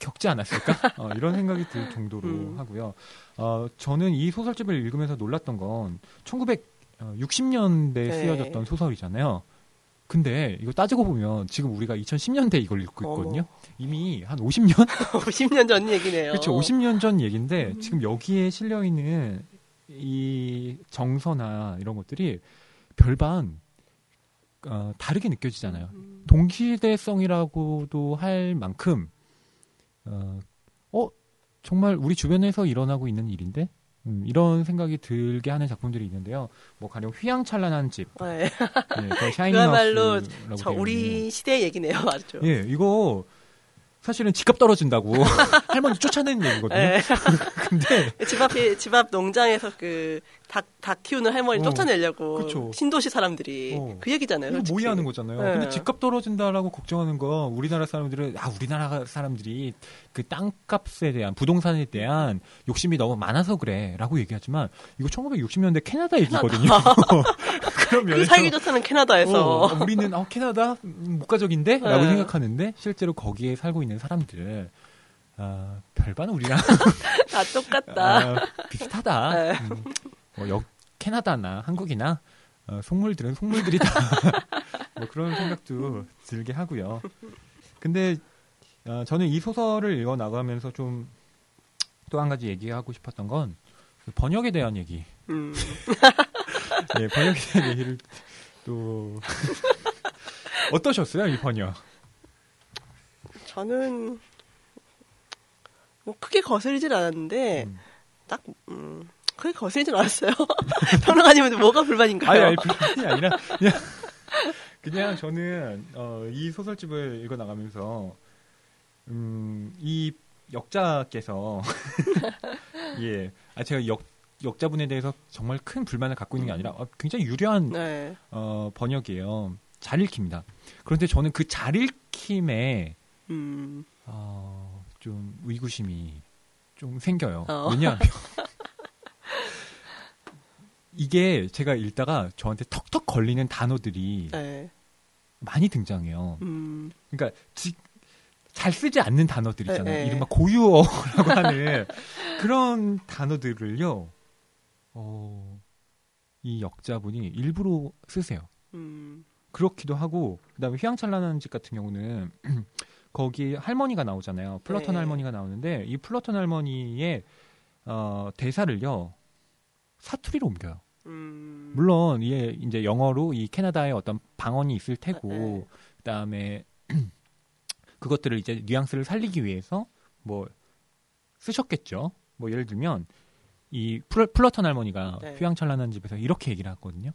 겪지 않았을까? 어, 이런 생각이 들 정도로 음. 하고요. 어, 저는 이 소설집을 읽으면서 놀랐던 건 1960년대에 네. 쓰여졌던 소설이잖아요. 근데 이거 따지고 보면 지금 우리가 2010년대 이걸 읽고 있거든요. 이미 한 50년? 50년 전 얘기네요. 그렇죠. 50년 전 얘기인데 음. 지금 여기에 실려 있는 이 정서나 이런 것들이 별반 어, 다르게 느껴지잖아요. 음. 동시대성이라고도 할 만큼 어, 어, 정말 우리 주변에서 일어나고 있는 일인데 음, 이런 생각이 들게 하는 작품들이 있는데요. 뭐 가령 휘황찬란한 집, 네. 예, 더 그야말로 저 우리 시대의 얘기네요, 맞죠? 예, 이거 사실은 집값 떨어진다고 할머니 쫓아내는 얘기거든요. 네. 근데 집 앞에 집앞 농장에서 그닭 닭 키우는 할머니 어, 쫓아내려고 그쵸. 신도시 사람들이 어. 그 얘기잖아요. 솔직히. 모의하는 거잖아요. 네. 근데 집값 떨어진다라고 걱정하는 거 우리나라 사람들은 아 우리나라 사람들이 그 땅값에 대한 부동산에 대한 욕심이 너무 많아서 그래라고 얘기하지만 이거 1960년대 캐나다 얘기거든요. 그런 그 살기 좋다는 캐나다에서 어, 우리는 어, 캐나다 음, 목가적인데라고 네. 생각하는데 실제로 거기에 살고 있는 사람들 아, 별반 우리랑 다 똑같다. 아, 비슷하다. 네. 음, 뭐 역, 캐나다나 한국이나 어, 속물들은 속물들이다. 뭐 그런 생각도 들게 하고요. 근데 어, 저는 이 소설을 읽어 나가면서 좀 또 한 가지 얘기하고 싶었던 건그 번역에 대한 얘기. 음. 예, 번역에 대한 얘기를 또 어떠셨어요 이 번역? 저는 뭐 크게 거슬리진 않았는데 음. 딱 음, 크게 거슬리진 않았어요. 평론가님은 뭐가 불만인가요? 아니, 아니, 불만이 아니라, 그냥, 그냥 저는, 어, 이 소설집을 읽어 나가면서, 음, 이 역자께서, 예, 아, 제가 역, 역자분에 대해서 정말 큰 불만을 갖고 있는 게 아니라, 어, 굉장히 유려한, 네. 어, 번역이에요. 잘 읽힙니다. 그런데 저는 그 잘 읽힘에, 음. 어, 좀 의구심이 좀 생겨요. 어. 왜냐하면 이게 제가 읽다가 저한테 턱턱 걸리는 단어들이 네. 많이 등장해요. 음. 그러니까 지- 잘 쓰지 않는 단어들 있잖아요. 네, 네. 이른바 고유어라고 하는 그런 단어들을요. 어, 이 역자분이 일부러 쓰세요. 음. 그렇기도 하고 그다음에 휘황찬란한 집 같은 경우는 거기 할머니가 나오잖아요. 플러턴 네. 할머니가 나오는데 이 플러턴 할머니의 어, 대사를요 사투리로 옮겨요. 음. 물론 이게 이제 영어로 이 캐나다의 어떤 방언이 있을 테고 네. 그다음에 그것들을 이제 뉘앙스를 살리기 위해서 뭐 쓰셨겠죠. 뭐 예를 들면 이 플러, 플러턴 할머니가 네. 휘황찬란한 집에서 이렇게 얘기를 하거든요.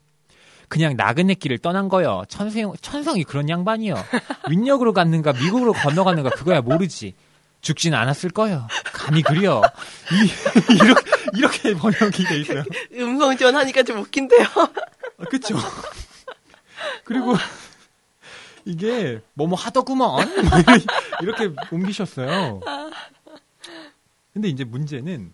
그냥 나그네 길을 떠난 거요. 천성, 천성이 그런 양반이요. 윈역으로 갔는가 미국으로 건너갔는가 그거야 모르지. 죽진 않았을 거요. 감히 그려. 이, 이렇게, 이렇게 번역이 돼 있어요. 음성 지원 하니까 좀 웃긴데요. 아, 그쵸. 그리고 이게 뭐뭐 하더구먼 뭐 이렇게 옮기셨어요. 근데 이제 문제는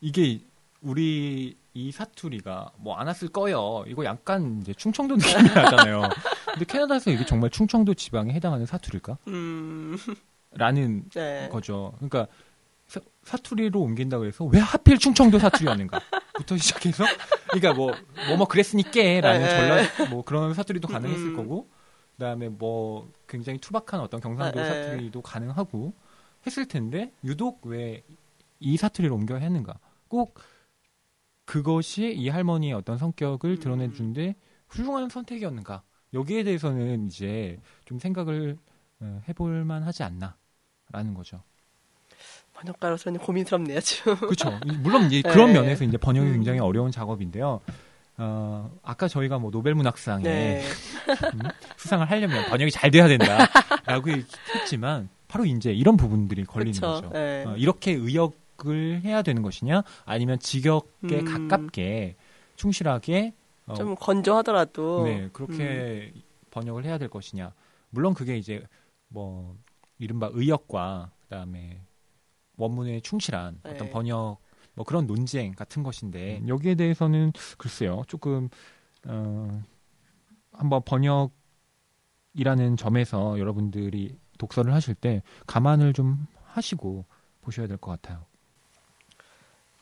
이게 우리 이 사투리가 뭐 안 왔을 거요. 이거 약간 이제 충청도 느낌이 나잖아요. 근데 캐나다에서 이게 정말 충청도 지방에 해당하는 사투리일까? 음. 라는 네. 거죠. 그러니까 사, 투리로 옮긴다고 해서 왜 하필 충청도 사투리였는가?부터 시작해서 그러니까 뭐 뭐 뭐 그랬으니까라는 네. 전라 뭐 그런 사투리도 가능했을 음. 거고 그다음에 뭐 굉장히 투박한 어떤 경상도 네. 사투리도 가능하고 했을 텐데 유독 왜 이 사투리를 옮겨야 했는가? 꼭 그것이 이 할머니의 어떤 성격을 드러내 주는데 훌륭한 선택이었는가? 여기에 대해서는 이제 좀 생각을 어, 해볼 만하지 않나 라는 거죠. 번역가로서는 고민스럽네요, 지금. 그렇죠. 물론 이제 그런 네. 면에서 이제 번역이 음. 굉장히 어려운 작업인데요. 어, 아까 저희가 뭐 노벨 문학상에 네. 음, 수상을 하려면 번역이 잘 돼야 된다라고 했지만 바로 이제 이런 부분들이 걸리는 그쵸. 거죠. 네. 어, 이렇게 의역을 해야 되는 것이냐, 아니면 직역에 음. 가깝게 충실하게 어, 좀 건조하더라도. 네 그렇게 번역을 해야 될 것이냐. 물론 그게 이제 뭐 이른바 의역과 그다음에 원문에 충실한 네. 어떤 번역 뭐 그런 논쟁 같은 것인데 여기에 대해서는 글쎄요 조금 어 한번 번역이라는 점에서 여러분들이 독서를 하실 때 감안을 좀 하시고 보셔야 될 것 같아요.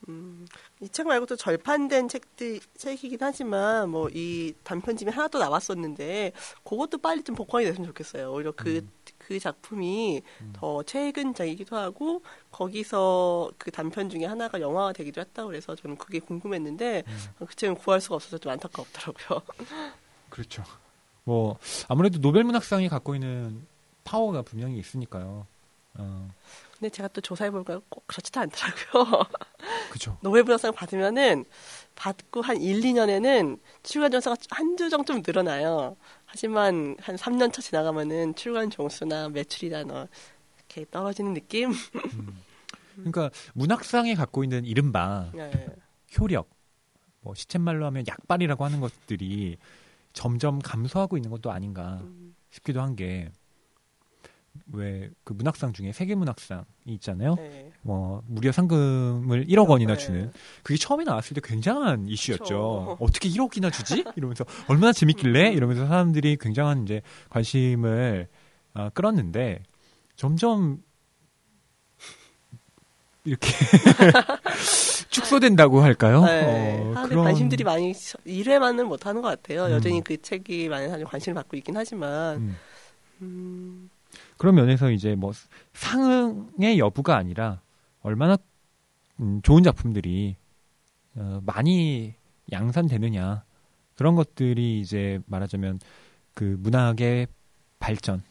음, 이 책 말고도 절판된 책들, 책이긴 하지만, 뭐, 이 단편집이 하나 또 나왔었는데, 그것도 빨리 좀 복권이 됐으면 좋겠어요. 오히려 그, 음. 그 작품이 더 최근 작이기도 하고, 거기서 그 단편 중에 하나가 영화가 되기도 했다고 그래서 저는 그게 궁금했는데, 음. 그 책은 구할 수가 없어서 좀 안타깝더라고요. 그렇죠. 뭐 아무래도 노벨 문학상이 갖고 있는 파워가 분명히 있으니까요. 어, 근데 제가 또 조사해보니까 꼭 그렇지도 않더라고요. 그렇죠. 노벨 문학상 받으면은 받고 한 1, 2년에는 출간 jon수가 한두 정 좀 늘어나요. 하지만 한 3년 차 지나가면은 출간 종수나 매출이나 너 이렇게 떨어지는 느낌? 그러니까 문학상이 갖고 있는 이른바 네. 효력, 뭐 시쳇말로 하면 약발이라고 하는 것들이 점점 감소하고 있는 것도 아닌가 음, 싶기도 한 게 왜 그 문학상 중에 세계 문학상이 있잖아요. 네. 뭐 무려 상금을 1억 원이나 네. 주는 그게 처음에 나왔을 때 굉장한 이슈였죠. 그쵸. 어떻게 1억이나 주지? 이러면서 얼마나 재밌길래 이러면서 사람들이 굉장한 이제 관심을 아, 끌었는데 점점 이렇게 축소된다고 할까요? 네. 어, 사람들 관심들이 많이 1회만은 못하는 것 같아요. 음. 여전히 그 책이 많은 사람이 관심을 받고 있긴 하지만 음, 음, 그런 면에서 이제 뭐 상응의 여부가 아니라 얼마나 음, 좋은 작품들이 어, 많이 양산되느냐. 그런 것들이 이제 말하자면 그 문학의 발전.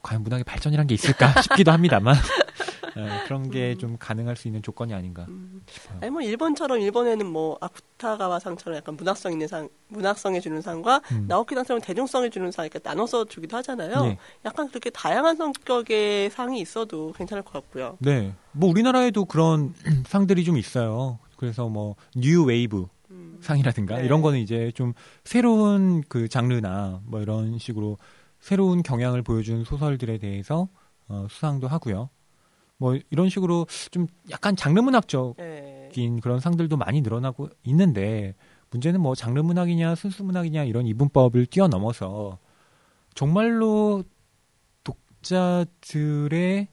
과연 문학의 발전이란 게 있을까 싶기도 합니다만 어, 그런 게좀 가능할 수 있는 조건이 아닌가 음. 싶어요. 아니 뭐 일본처럼 일본에는 뭐 아쿠타가와 상처럼 약간 문학성 있는 상, 문학성에 주는 상과 음. 나오키 상처럼 대중성에 주는 상 이렇게 나눠서 주기도 하잖아요. 네. 약간 그렇게 다양한 성격의 상이 있어도 괜찮을 것 같고요. 네, 뭐 우리나라에도 그런 상들이 좀 있어요. 그래서 뭐 뉴 웨이브 음. 상이라든가 네. 이런 거는 이제 좀 새로운 그 장르나 뭐 이런 식으로 새로운 경향을 보여준 소설들에 대해서 어, 수상도 하고요. 뭐 이런 식으로 좀 약간 장르 문학적인 네. 그런 상들도 많이 늘어나고 있는데 문제는 뭐 장르 문학이냐 순수 문학이냐 이런 이분법을 뛰어넘어서 정말로 독자들의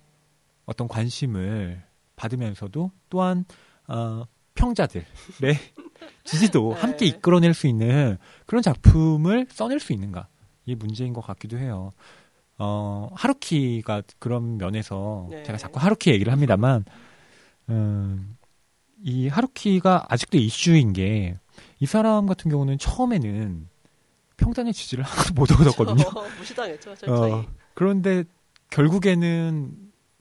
어떤 관심을 받으면서도 또한 어, 평자들의 지지도 네. 함께 이끌어낼 수 있는 그런 작품을 써낼 수 있는가 이게 문제인 것 같기도 해요. 어, 하루키가 그런 면에서 네. 제가 자꾸 하루키 얘기를 합니다만 음, 이 하루키가 아직도 이슈인 게 이 사람 같은 경우는 처음에는 평단의 지지를 하나도 못 얻었거든요. 저 무시당했죠, 철저히. 어, 그런데 결국에는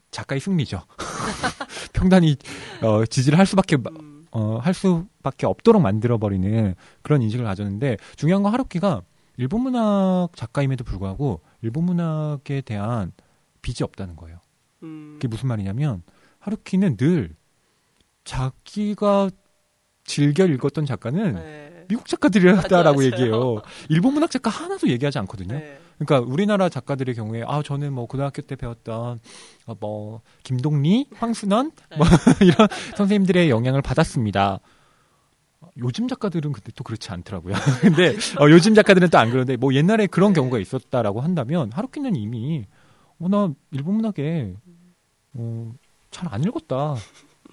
작가의 승리죠. 평단이 어, 지지를 할 수밖에 음, 어, 할 수밖에 없도록 만들어 버리는 그런 인식을 가졌는데 중요한 건 하루키가 일본 문학 작가임에도 불구하고 일본 문학에 대한 빚이 없다는 거예요. 음, 그게 무슨 말이냐면 하루키는 늘 자기가 즐겨 읽었던 작가는 네. 미국 작가들이었다라고. 얘기해요. 일본 문학 작가 하나도 얘기하지 않거든요. 네. 그러니까 우리나라 작가들의 경우에 아 저는 뭐 고등학교 때 배웠던 어, 뭐 김동리, 황순원 뭐 이런 선생님들의 영향을 받았습니다. 요즘 작가들은 근데 또 그렇지 않더라고요. 근데 어, 요즘 작가들은 또 안 그러는데 뭐 옛날에 그런 네. 경우가 있었다라고 한다면 하루키는 이미 어, 나 일본 문학에 어, 잘 안 읽었다.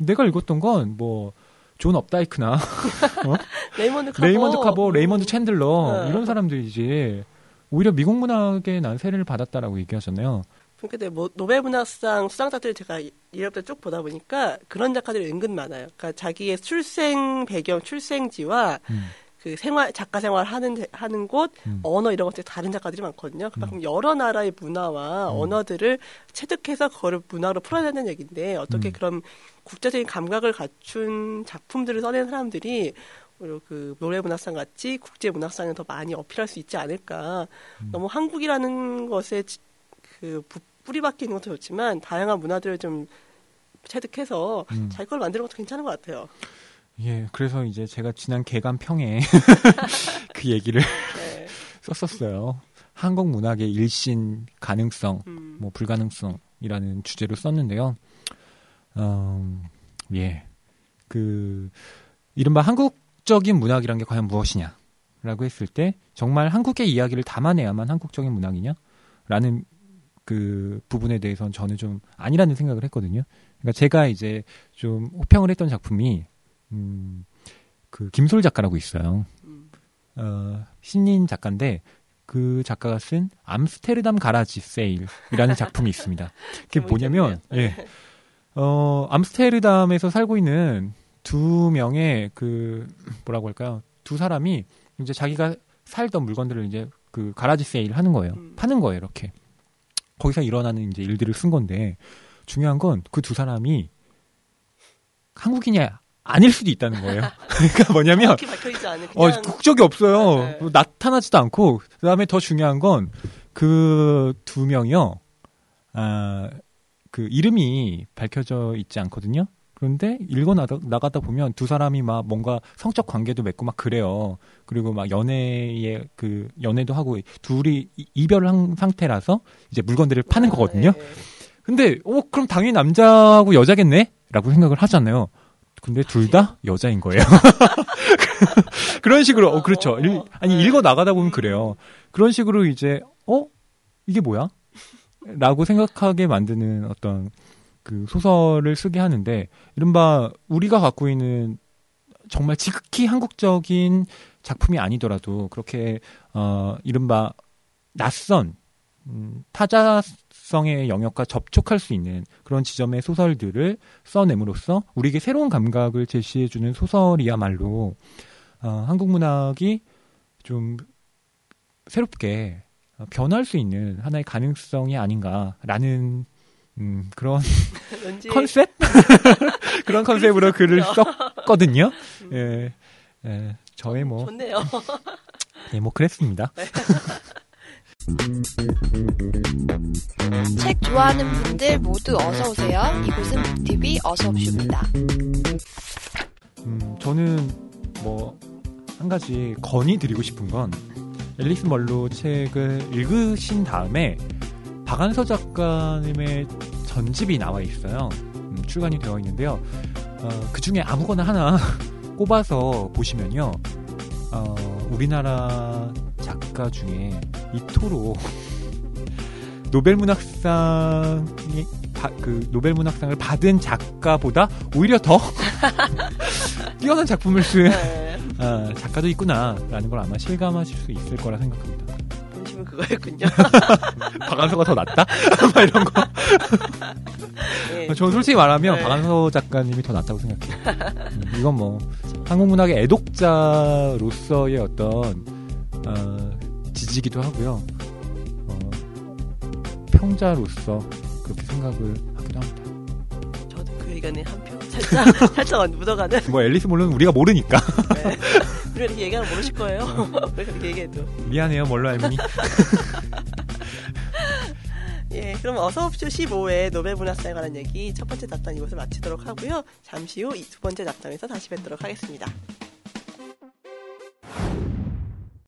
내가 읽었던 건 뭐 존 업다이크나 레이먼드 카버. 레이먼드 카버, 레이먼드 챈들러 네. 이런 사람들이지. 오히려 미국 문학에 난 세례를 받았다라고 얘기하잖아요. 그러니까 뭐 노벨 문학상 수상작들을 제가 이력들 쭉 보다 보니까 그런 작가들이 은근 많아요. 그러니까 자기의 출생 배경, 출생지와 음. 그 생활 작가 생활 하는 하는 곳 음. 언어 이런 것들 다른 작가들이 많거든요. 그만큼 음. 여러 나라의 문화와 음. 언어들을 체득해서 그거를 문화로 풀어내는 얘기인데 어떻게 음. 그런 국제적인 감각을 갖춘 작품들을 써낸 사람들이 그 노래 문학상 같이 국제 문학상에 더 많이 어필할 수 있지 않을까. 음. 너무 한국이라는 것에 그 뿌리 박히는 것도 좋지만 다양한 문화들을 좀 체득해서 음. 자기 걸 만드는 것도 괜찮은 것 같아요. 예, 그래서 이제 제가 지난 개간 평에 그 얘기를 네. 썼었어요. 한국 문학의 일신 가능성, 음. 뭐 불가능성이라는 주제로 썼는데요. 음, 예, 그 이른바 한국적인 문학이란 게 과연 무엇이냐 라고 했을 때 정말 한국의 이야기를 담아내야만 한국적인 문학이냐?라는 그 부분에 대해서는 저는 좀 아니라는 생각을 했거든요. 그러니까 제가 이제 좀 호평을 했던 작품이 음, 그 김솔 작가라고 있어요. 어, 신인 작가인데 그 작가가 쓴 암스테르담 가라지 세일이라는 작품이 있습니다. 그게 뭐냐면 예. 어, 암스테르담에서 살고 있는 두 명의 그 뭐라고 할까요? 두 사람이 이제 자기가 살던 물건들을 이제 그 가라지 세일 하는 거예요. 음. 파는 거예요, 이렇게. 거기서 일어나는 이제 일들을 쓴 건데 중요한 건 그 두 사람이 한국인이야 아닐 수도 있다는 거예요. 그러니까 뭐냐면 어, 국적이 없어요. 네. 뭐 나타나지도 않고 그다음에 더 중요한 건 그 두 명이요. 아, 그 이름이 밝혀져 있지 않거든요. 그런데 읽어 나가다 보면 두 사람이 막 뭔가 성적 관계도 맺고 막 그래요. 그리고 막 연애에 그 연애도 하고 둘이 이별을 한 상태라서 이제 물건들을 파는 아, 거거든요. 네. 근데 어 그럼 당연히 남자하고 여자겠네라고 생각을 하잖아요. 근데 둘 다 여자인 거예요. 그런 식으로, 어, 그렇죠. 일, 아니, 네. 읽어 나가다 보면 그래요. 그런 식으로 이제, 어? 이게 뭐야? 라고 생각하게 만드는 어떤 그 소설을 쓰게 하는데, 이른바 우리가 갖고 있는 정말 지극히 한국적인 작품이 아니더라도 그렇게, 어, 이른바 낯선, 음, 타자 성의 영역과 접촉할 수 있는 그런 지점의 소설들을 써냄으로써 우리에게 새로운 감각을 제시해주는 소설이야말로 어, 한국 문학이 좀 새롭게 변할 수 있는 하나의 가능성이 아닌가라는 음, 그런 컨셉 그런 컨셉으로 글을 썼거든요. 음. 예, 예, 저의 뭐 좋네요. 예, 뭐 그랬습니다. 네. 책 좋아하는 분들 모두 어서 오세요. 이곳은 북TV 어서 옵쇼입니다. 음, 저는 뭐 한 가지 건의 드리고 싶은 건 앨리스 멀로 책을 읽으신 다음에 박안서 작가님의 전집이 나와 있어요. 음, 출간이 되어 있는데요. 어, 그 중에 아무거나 하나 꼽아서 보시면요. 어, 우리나라 작가 중에 이토록 노벨 문학상이 그 노벨 문학상을 받은 작가보다 오히려 더 뛰어난 작품을 쓴 네. 어, 작가도 있구나라는 걸 아마 실감하실 수 있을 거라 생각합니다. 그거였군요. 박한서가 더 낫다? 막 이런 거. 네. 저는 솔직히 말하면 네. 박한서 작가님이 더 낫다고 생각해요. 음, 이건 뭐 한국 문학의 애독자로서의 어떤 어, 지지기도 하고요. 어, 평자로서 그렇게 생각을 하기도 합니다. 저도 그 의견에 한표 살짝 살짝 묻어가는. 뭐 앨리스 몰로는 우리가 모르니까. 네. 우리가 이렇게 얘기하면 모르실 거예요. 우리가 그렇게 얘기해도. 미안해요, 뭘로 알니? 예, 그럼 어서 옵쇼 15회 노벨 문학상에 관한 얘기 첫 번째 잡담 이것을 마치도록 하고요. 잠시 후 두 번째 잡담에서 다시 뵙도록 하겠습니다.